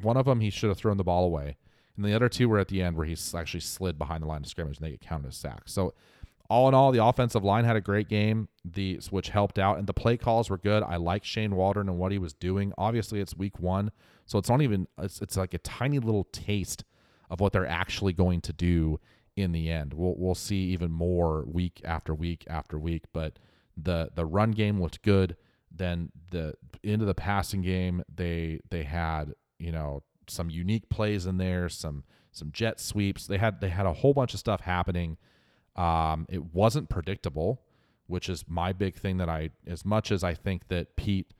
one of them. He should have thrown the ball away, and the other two were at the end where he's actually slid behind the line of scrimmage and they get counted as sacks. So all in all, the offensive line had a great game, the which helped out, and the play calls were good. I like Shane Waldron and what he was doing. Obviously, it's week one, so it's not even it's, it's like a tiny little taste of what they're actually going to do in the end. We'll we'll see even more week after week after week, but the the run game looked good. Then the into the passing game, they they had you know some unique plays in there, some some jet sweeps. They had they had a whole bunch of stuff happening. Um, it wasn't predictable, which is my big thing that I as much as I think that Pete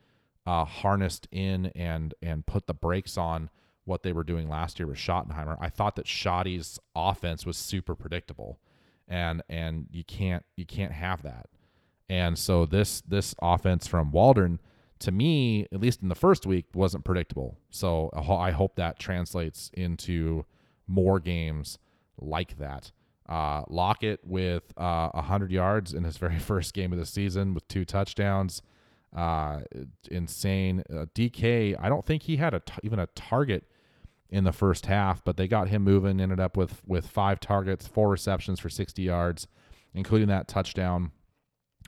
uh, harnessed in and and put the brakes on what they were doing last year with Schottenheimer. I thought that Schotty's offense was super predictable, and and you can't you can't have that. And so this this offense from Waldron, to me, at least in the first week, wasn't predictable. So I hope that translates into more games like that. Uh, Lockett with uh, 100 yards in his [laughs] very first game of the season with two touchdowns. Uh, insane. Uh, DK, I don't think he had a t- even a target in the first half, but they got him moving. Ended up with with five targets, four receptions for 60 yards, including that touchdown.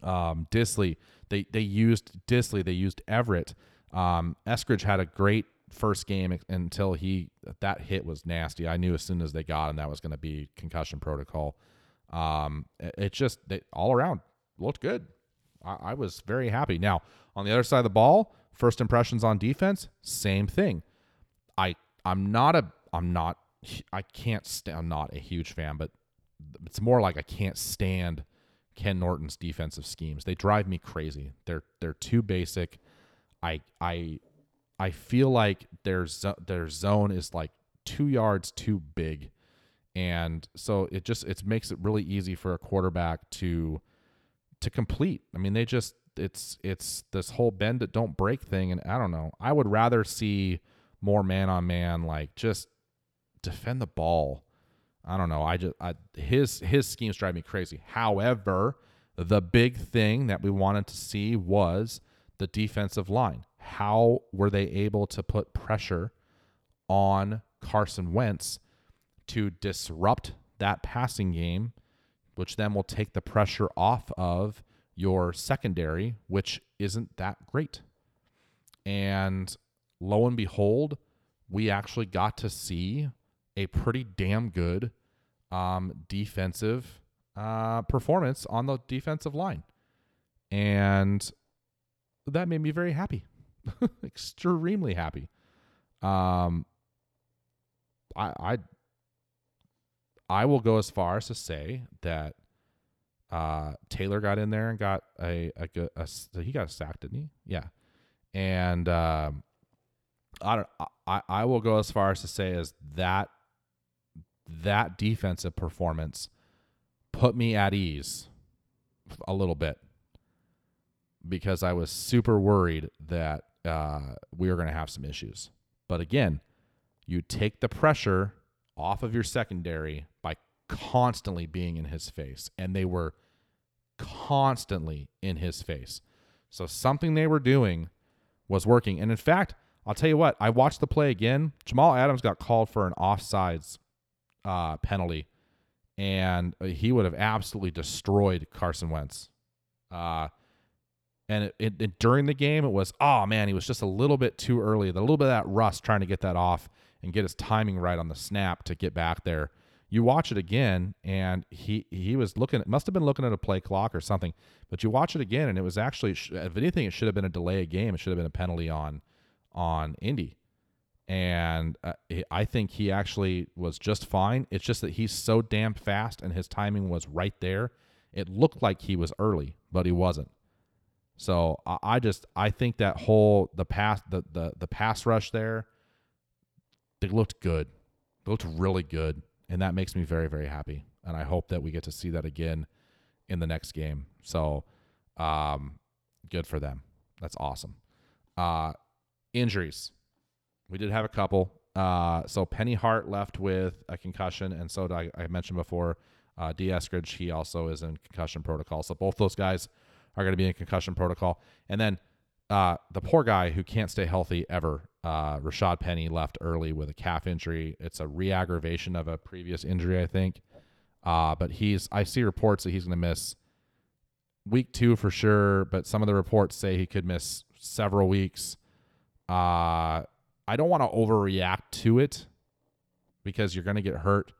Um, Dissly, they they used Dissly, they used Everett. Um, Eskridge had a great first game until he that hit was nasty. I knew as soon as they got him that was going to be concussion protocol. Um, it, it just they, all around looked good. I, I was very happy. Now on the other side of the ball, first impressions on defense, same thing. I I'm not a I'm not I can't stand I'm not a huge fan, but it's more like I can't stand Ken Norton's defensive schemes. They drive me crazy. They're they're too basic. I I I feel like their their zone is like 2 yards too big. And so it just it makes it really easy for a quarterback to to complete. I mean, they just it's it's this whole bend it don't break thing and I don't know. I would rather see more man on man, like just defend the ball. I don't know. I just I, his his schemes drive me crazy. However, the big thing that we wanted to see was the defensive line. How were they able to put pressure on Carson Wentz to disrupt that passing game, which then will take the pressure off of your secondary, which isn't that great. And lo and behold, we actually got to see a pretty damn good um, defensive uh, performance on the defensive line. And that made me very happy, [laughs] extremely happy. Um, I, I, I will go as far as to say that uh, Taylor got in there and got a, a good, a, he got a sack, didn't he? Yeah. And um, I don't. I I will go as far as to say as that that defensive performance put me at ease a little bit because I was super worried that uh, we were going to have some issues. But again, you take the pressure off of your secondary by constantly being in his face, and they were constantly in his face. So something they were doing was working. And in fact, I'll tell you what, I watched the play again. Jamal Adams got called for an offsides uh, penalty, and he would have absolutely destroyed Carson Wentz. Uh, and it, it, it, during the game, it was, oh man, he was just a little bit too early, a little bit of that rust trying to get that off and get his timing right on the snap to get back there. You watch it again, and he he was looking, must have been looking at a play clock or something, but you watch it again, and it was actually, if anything, it should have been a delay of game. It should have been a penalty on on Indy. And uh, I think he actually was just fine. It's just that he's so damn fast and his timing was right there. It looked like he was early, but he wasn't. So I, I just I think that whole the pass the, the the pass rush there, they looked good. They looked really good. And that makes me very, very happy. And I hope that we get to see that again in the next game. So um good for them. That's awesome. Uh Injuries. We did have a couple. Uh, so Penny Hart left with a concussion, and so I, I mentioned before, uh, Dee Eskridge, he also is in concussion protocol. So both those guys are going to be in concussion protocol. And then uh, the poor guy who can't stay healthy ever, uh, Rashad Penny, left early with a calf injury. It's a re-aggravation of a previous injury, I think. Uh, but he's I see reports that he's going to miss week two for sure, but some of the reports say he could miss several weeks. Uh, I don't want to overreact to it because you're going to get hurt.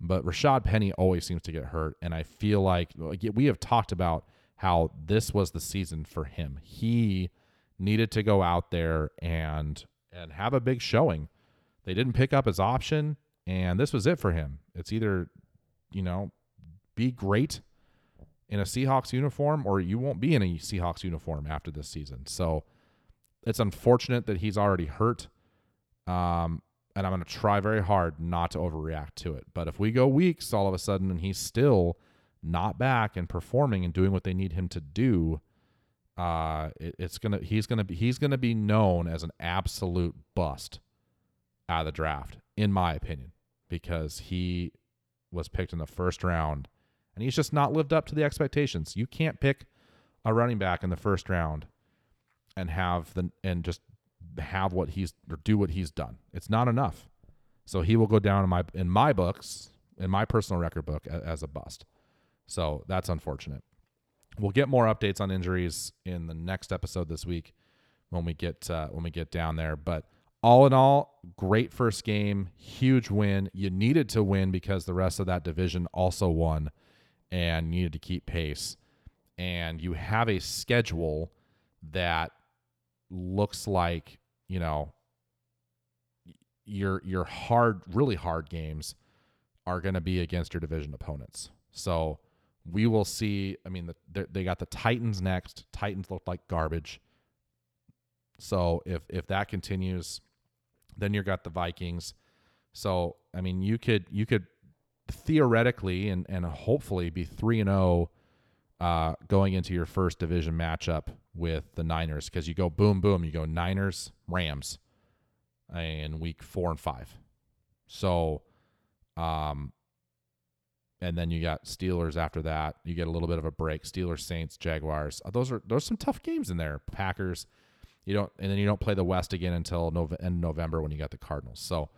But Rashad Penny always seems to get hurt, and I feel like, like we have talked about how this was the season for him. He needed to go out there and and have a big showing. They didn't pick up his option, and this was it for him. It's either, you know, be great in a Seahawks uniform, or you won't be in a Seahawks uniform after this season. So it's unfortunate that he's already hurt. Um, and I'm going to try very hard not to overreact to it. But if we go weeks all of a sudden and he's still not back and performing and doing what they need him to do, uh, it, it's gonna he's gonna be he's gonna be known as an absolute bust out of the draft, in my opinion, because he was picked in the first round and he's just not lived up to the expectations. You can't pick a running back in the first round and have the and just have what he's or do what he's done. It's not enough. So he will go down in my in my books, in my personal record book as, as a bust. So that's unfortunate. We'll get more updates on injuries in the next episode this week when we get uh, when we get down there. But all in all, great first game, huge win. You needed to win because the rest of that division also won and needed to keep pace. And you have a schedule that looks like you know your your hard, really hard games are going to be against your division opponents. So we will see. I mean, the, they got the Titans next. Titans look like garbage. So if if that continues, then you got the Vikings. So I mean, you could you could theoretically and and hopefully be three and zero oh, uh, going into your first division matchup with the Niners because you go boom boom you go Niners Rams in week four and five. So, um, and then you got Steelers after that. You get a little bit of a break. Steelers, Saints, Jaguars. Uh, those are those are some tough games in there. Packers. You don't, and then you don't play the West again until end November when you got the Cardinals. So,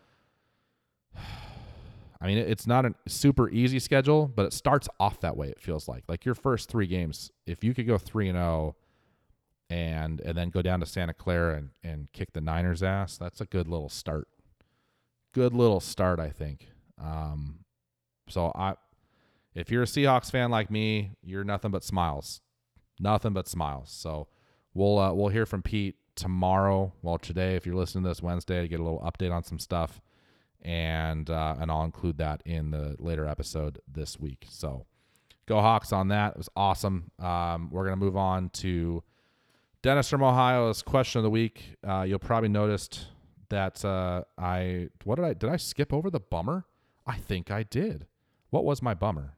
I mean, it's not a super easy schedule, but it starts off that way. It feels like like your first three games. If you could go three and zero, oh and and then go down to Santa Clara and and kick the Niners' ass, that's a good little start. Good little start, I think. Um, so I, if you're a Seahawks fan like me, you're nothing but smiles, nothing but smiles. So we'll uh, we'll hear from Pete tomorrow. Well, today, if you're listening to this Wednesday, to get a little update on some stuff and uh, and I'll include that in the later episode this week. So go Hawks on that. It was awesome. Um, we're gonna move on to Dennis from Ohio's question of the week. Uh, you'll probably noticed that uh, I what did I did I skip over the bummer? I think I did. What was my bummer?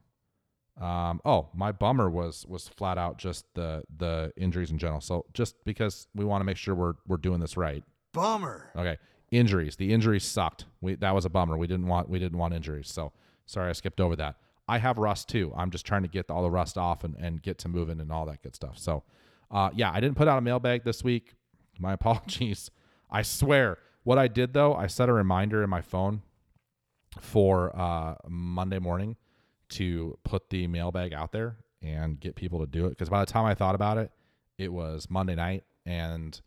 Um, oh, my bummer was was flat out just the the injuries in general. So just because we want to make sure we're we're doing this right. Bummer. Okay injuries. The injuries sucked. We that was a bummer. We didn't want we didn't want injuries. So sorry I skipped over that. I have rust too. I'm just trying to get all the rust off and, and get to moving and all that good stuff. So uh, yeah, I didn't put out a mailbag this week. [laughs] My apologies. I swear. What I did though, I set a reminder in my phone for uh, Monday morning to put the mailbag out there and get people to do it. Because by the time I thought about it, it was Monday night, and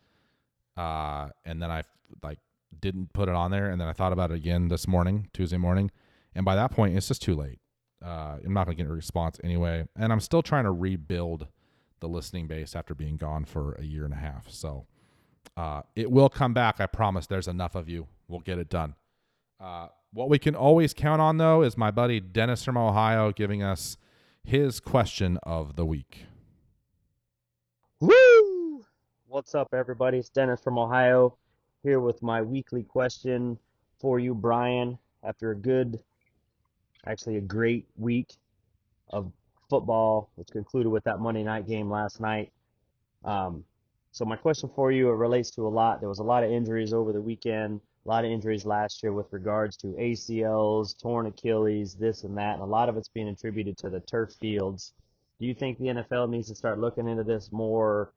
uh, and then I like didn't put it on there, and then I thought about it again this morning, Tuesday morning, and by that point, it's just too late. Uh, I'm not going to get a response anyway, and I'm still trying to rebuild the listening base after being gone for a year and a half. So uh, it will come back. I promise. There's enough of you. We'll get it done. Uh, what we can always count on, though, is my buddy Dennis from Ohio giving us his question of the week. Woo! What's up, everybody? It's Dennis from Ohio here with my weekly question for you, Brian. After a good, actually a great week of football, which concluded with that Monday night game last night. Um, so my question for you it relates to a lot. There was a lot of injuries over the weekend, a lot of injuries last year with regards to ACLs, torn Achilles, this and that, and a lot of it's being attributed to the turf fields. Do you think the NFL needs to start looking into this more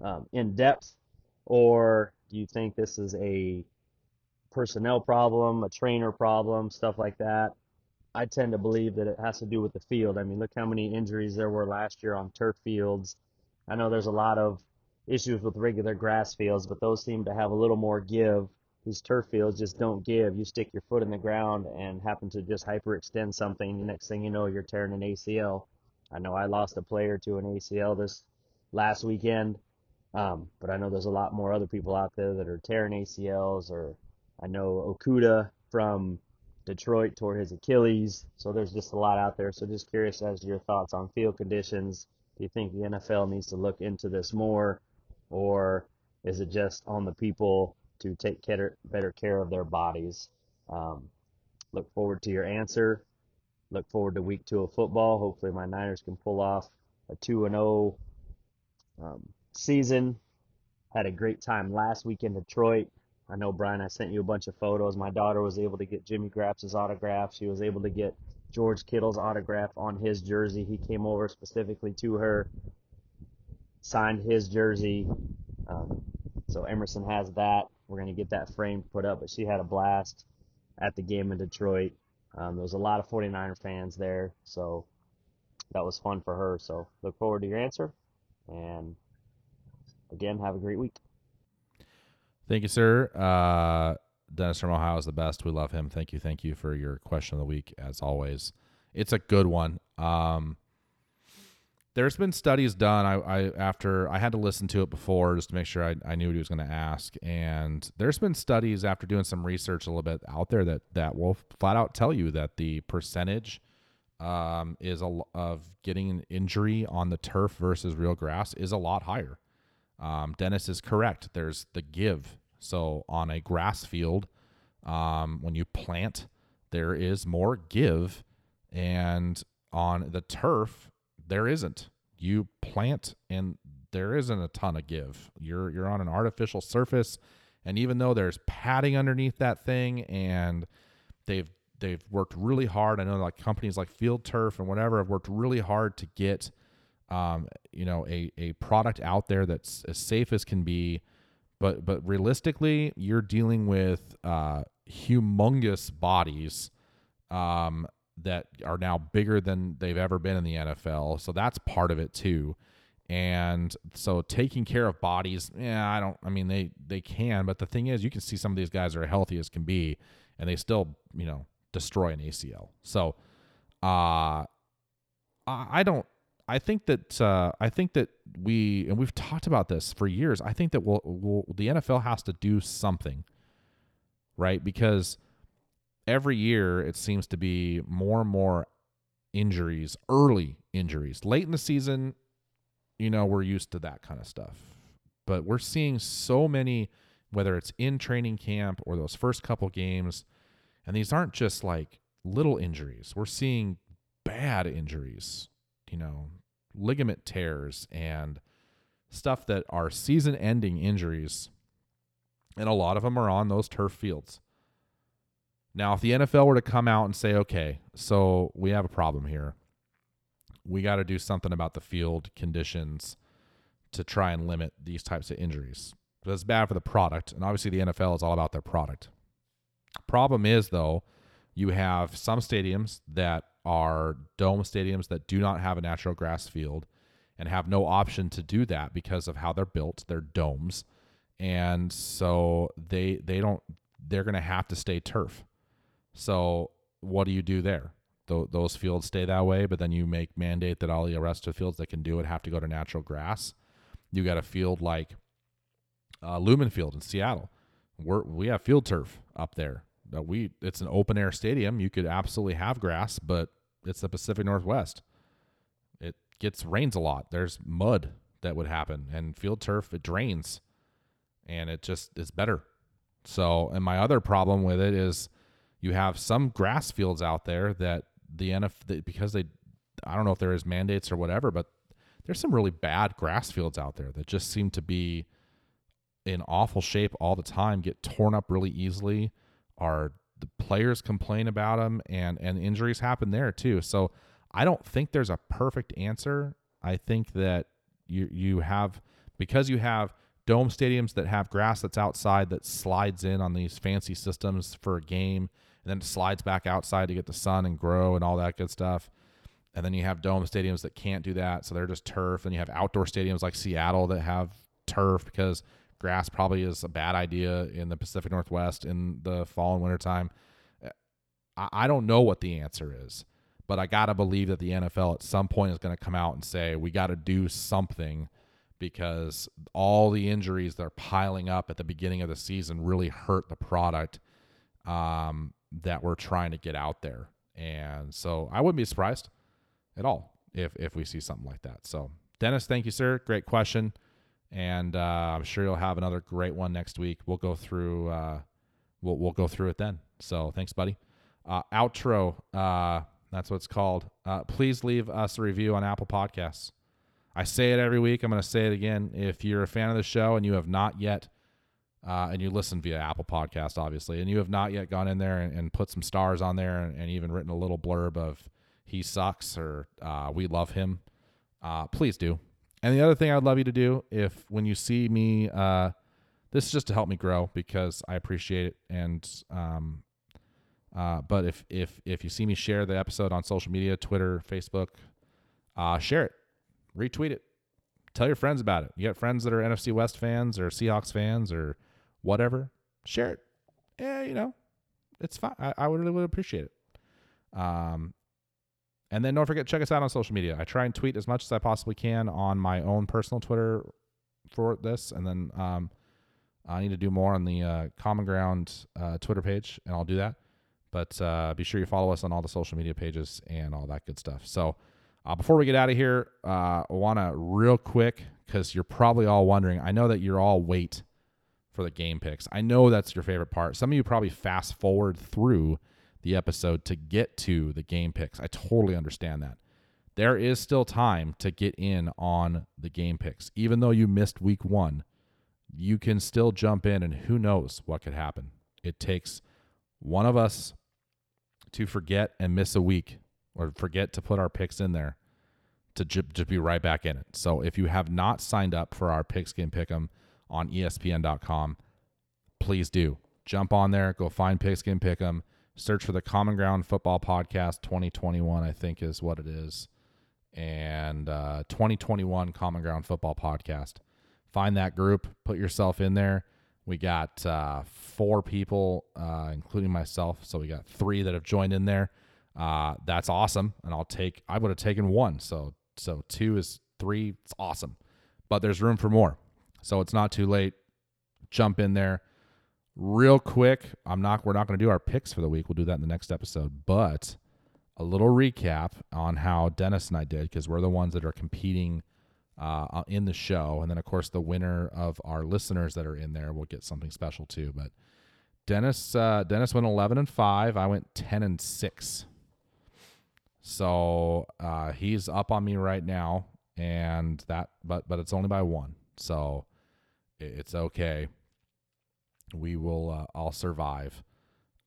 um, in depth, or do you think this is a personnel problem, a trainer problem, stuff like that? I tend to believe that it has to do with the field. I mean, look how many injuries there were last year on turf fields. I know there's a lot of issues with regular grass fields, but those seem to have a little more give. These turf fields just don't give. You stick your foot in the ground and happen to just hyperextend something. The next thing you know, you're tearing an ACL. I know I lost a player to an ACL this last weekend, um, but I know there's a lot more other people out there that are tearing ACLs. Or I know Okudah from Detroit tore his Achilles. So there's just a lot out there. So just curious as to your thoughts on field conditions. Do you think the NFL needs to look into this more, or is it just on the people to take better care of their bodies? Um, look forward to your answer. Look forward to week two of football. Hopefully, my Niners can pull off a 2 and 0 um, season. Had a great time last week in Detroit. I know, Brian, I sent you a bunch of photos. My daughter was able to get Jimmy Graps' autograph. She was able to get George Kittle's autograph on his jersey. He came over specifically to her, signed his jersey. Um, so Emerson has that. We're going to get that frame put up, but she had a blast at the game in Detroit. Um, there was a lot of 49er fans there, so that was fun for her. So look forward to your answer. And again, have a great week. Thank you, sir. Uh, Dennis from Ohio is the best. We love him. Thank you, thank you for your question of the week, as always. It's a good one. Um, there's been studies done. I, I after I had to listen to it before just to make sure I, I knew what he was going to ask. And there's been studies after doing some research a little bit out there that that will flat out tell you that the percentage um, is a, of getting an injury on the turf versus real grass is a lot higher. Um, Dennis is correct. There's the give. So on a grass field, um, when you plant, there is more give, and on the turf, there isn't. You plant, and there isn't a ton of give. You're you're on an artificial surface, and even though there's padding underneath that thing, and they've they've worked really hard. I know like companies like Field Turf and whatever have worked really hard to get um, you know, a, a product out there that's as safe as can be. But but realistically, you're dealing with uh, humongous bodies um, that are now bigger than they've ever been in the NFL. So that's part of it too. And so taking care of bodies, yeah, I don't. I mean, they they can, but the thing is, you can see some of these guys are healthy as can be, and they still, you know, destroy an ACL. So, uh, I don't I think that uh, I think that we and we've talked about this for years. I think that we'll, we'll, the NFL has to do something, right? Because every year it seems to be more and more injuries, early injuries. Late in the season, you know, we're used to that kind of stuff, but we're seeing so many, whether it's in training camp or those first couple games, and these aren't just like little injuries. We're seeing bad injuries you know, ligament tears and stuff that are season ending injuries. And a lot of them are on those turf fields. Now, if the NFL were to come out and say, okay, so we have a problem here, we got to do something about the field conditions to try and limit these types of injuries. That's bad for the product. And obviously, the NFL is all about their product. Problem is, though, you have some stadiums that are dome stadiums that do not have a natural grass field and have no option to do that because of how they're built. They're domes. And so they they don't they're going to have to stay turf. So what do you do there? Th- those fields stay that way, but then you make mandate that all the rest of fields that can do it have to go to natural grass. You got a field like uh, Lumen Field in Seattle. We're, we have field turf up there. we it's an open air stadium. You could absolutely have grass, but it's the Pacific Northwest. It gets rains a lot. There's mud that would happen, and field turf it drains, and it just is better. So, and my other problem with it is you have some grass fields out there that the NFL because they I don't know if there is mandates or whatever, but there's some really bad grass fields out there that just seem to be in awful shape all the time, get torn up really easily, are the players complain about them and and injuries happen there too. So I don't think there's a perfect answer. I think that you you have because you have dome stadiums that have grass that's outside that slides in on these fancy systems for a game and then slides back outside to get the sun and grow and all that good stuff. And then you have dome stadiums that can't do that, so they're just turf. And you have outdoor stadiums like Seattle that have turf because grass probably is a bad idea in the Pacific Northwest in the fall and winter time. I, I don't know what the answer is, but I got to believe that the NFL at some point is going to come out and say, we got to do something because all the injuries that are piling up at the beginning of the season really hurt the product um, that we're trying to get out there. And so I wouldn't be surprised at all if if we see something like that. So Dennis, thank you, sir. Great question, and uh, I'm sure you'll have another great one next week. We'll go through uh, we'll we'll go through it then. So thanks, buddy. Uh, outro. Uh, that's what it's called. Uh, please leave us a review on Apple Podcasts. I say it every week. I'm going to say it again. If you're a fan of the show and you have not yet, uh, and you listen via Apple Podcast, obviously, and you have not yet gone in there and, and put some stars on there and, and even written a little blurb of he sucks or we love him, please do. And the other thing I'd love you to do, if when you see me, uh, this is just to help me grow because I appreciate it. And um, uh, but if if if you see me share the episode on social media, Twitter, Facebook, uh, share it, retweet it, tell your friends about it. You got friends that are NFC West fans or Seahawks fans or whatever, share it. Yeah, you know, it's fine. I, I would really would appreciate it. Um, and then don't forget check us out on social media. I try and tweet as much as I possibly can on my own personal Twitter for this, and then um, I need to do more on the uh, Common Ground uh, Twitter page, and I'll do that. But uh, be sure you follow us on all the social media pages and all that good stuff. So uh, before we get out of here, uh, I want to real quick because you're probably all wondering. I know that you're all wait for the game picks. I know that's your favorite part. Some of you probably fast forward through the episode to get to the game picks. I totally understand that. There is still time to get in on the game picks. Even though you missed week one, you can still jump in, and who knows what could happen. It takes one of us to forget and miss a week or forget to put our picks in there to just be right back in it. So if you have not signed up for our picks Pigskin Pick'em on ESPN.com, please do. Jump on there, go find picks Pigskin Pick'em search for the Common Ground Football Podcast 2021, I think is what it is, and uh, 2021 Common Ground Football Podcast. Find that group, put yourself in there. We got uh, four people, uh, including myself, so we got three that have joined in there. Uh, that's awesome, and I'll take. I would have taken one, so so two is three. It's awesome, but there's room for more, so it's not too late. Jump in there real quick i'm not we're not going to do our picks for the week. We'll do that in the next episode. But a little recap on how dennis and i did because we're the ones that are competing uh, in the show. And then of course the winner of our listeners that are in there will get something special too. But dennis uh, dennis went 11 and 5 i went 10 and 6 so uh, he's up on me right now and that but but it's only by one. So it's okay we will uh, all survive.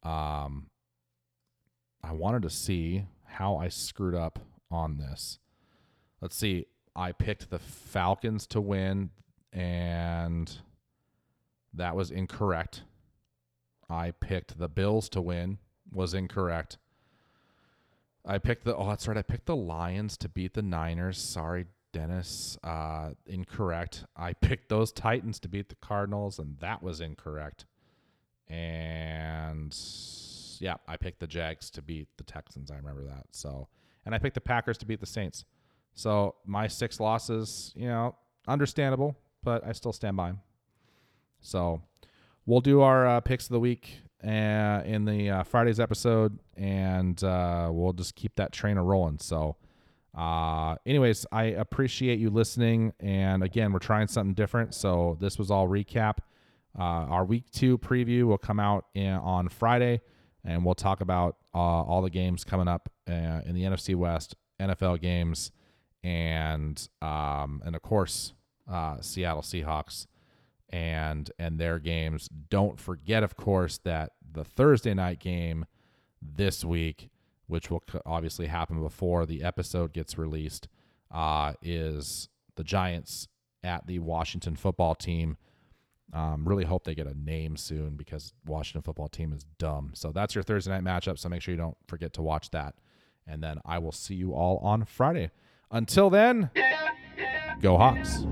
Um, I wanted to see how I screwed up on this. Let's see. I picked the Falcons to win, and that was incorrect. I picked the Bills to win, was incorrect. I picked the oh that's right, I picked the Lions to beat the Niners. Sorry, Dennis, uh, incorrect. I picked those Titans to beat the Cardinals, and that was incorrect. And yeah, I picked the Jags to beat the Texans. I remember that. So, and I picked the Packers to beat the Saints. So my six losses, you know, understandable, but I still stand by them. So we'll do our uh, picks of the week uh, in the uh, Friday's episode, and uh, we'll just keep that train a rolling. So. Uh, anyways, I appreciate you listening. And again, we're trying something different. So this was all recap. Uh, our week two preview will come out in, on Friday, and we'll talk about uh, all the games coming up uh, in the NFC West, NFL games, and um, and of course uh, Seattle Seahawks and and their games. Don't forget, of course, that the Thursday night game this week which will obviously happen before the episode gets released, uh, is the Giants at the Washington football team. Um, really hope they get a name soon because Washington football team is dumb. So that's your Thursday night matchup. So make sure you don't forget to watch that. And then I will see you all on Friday. Until then, go Hawks.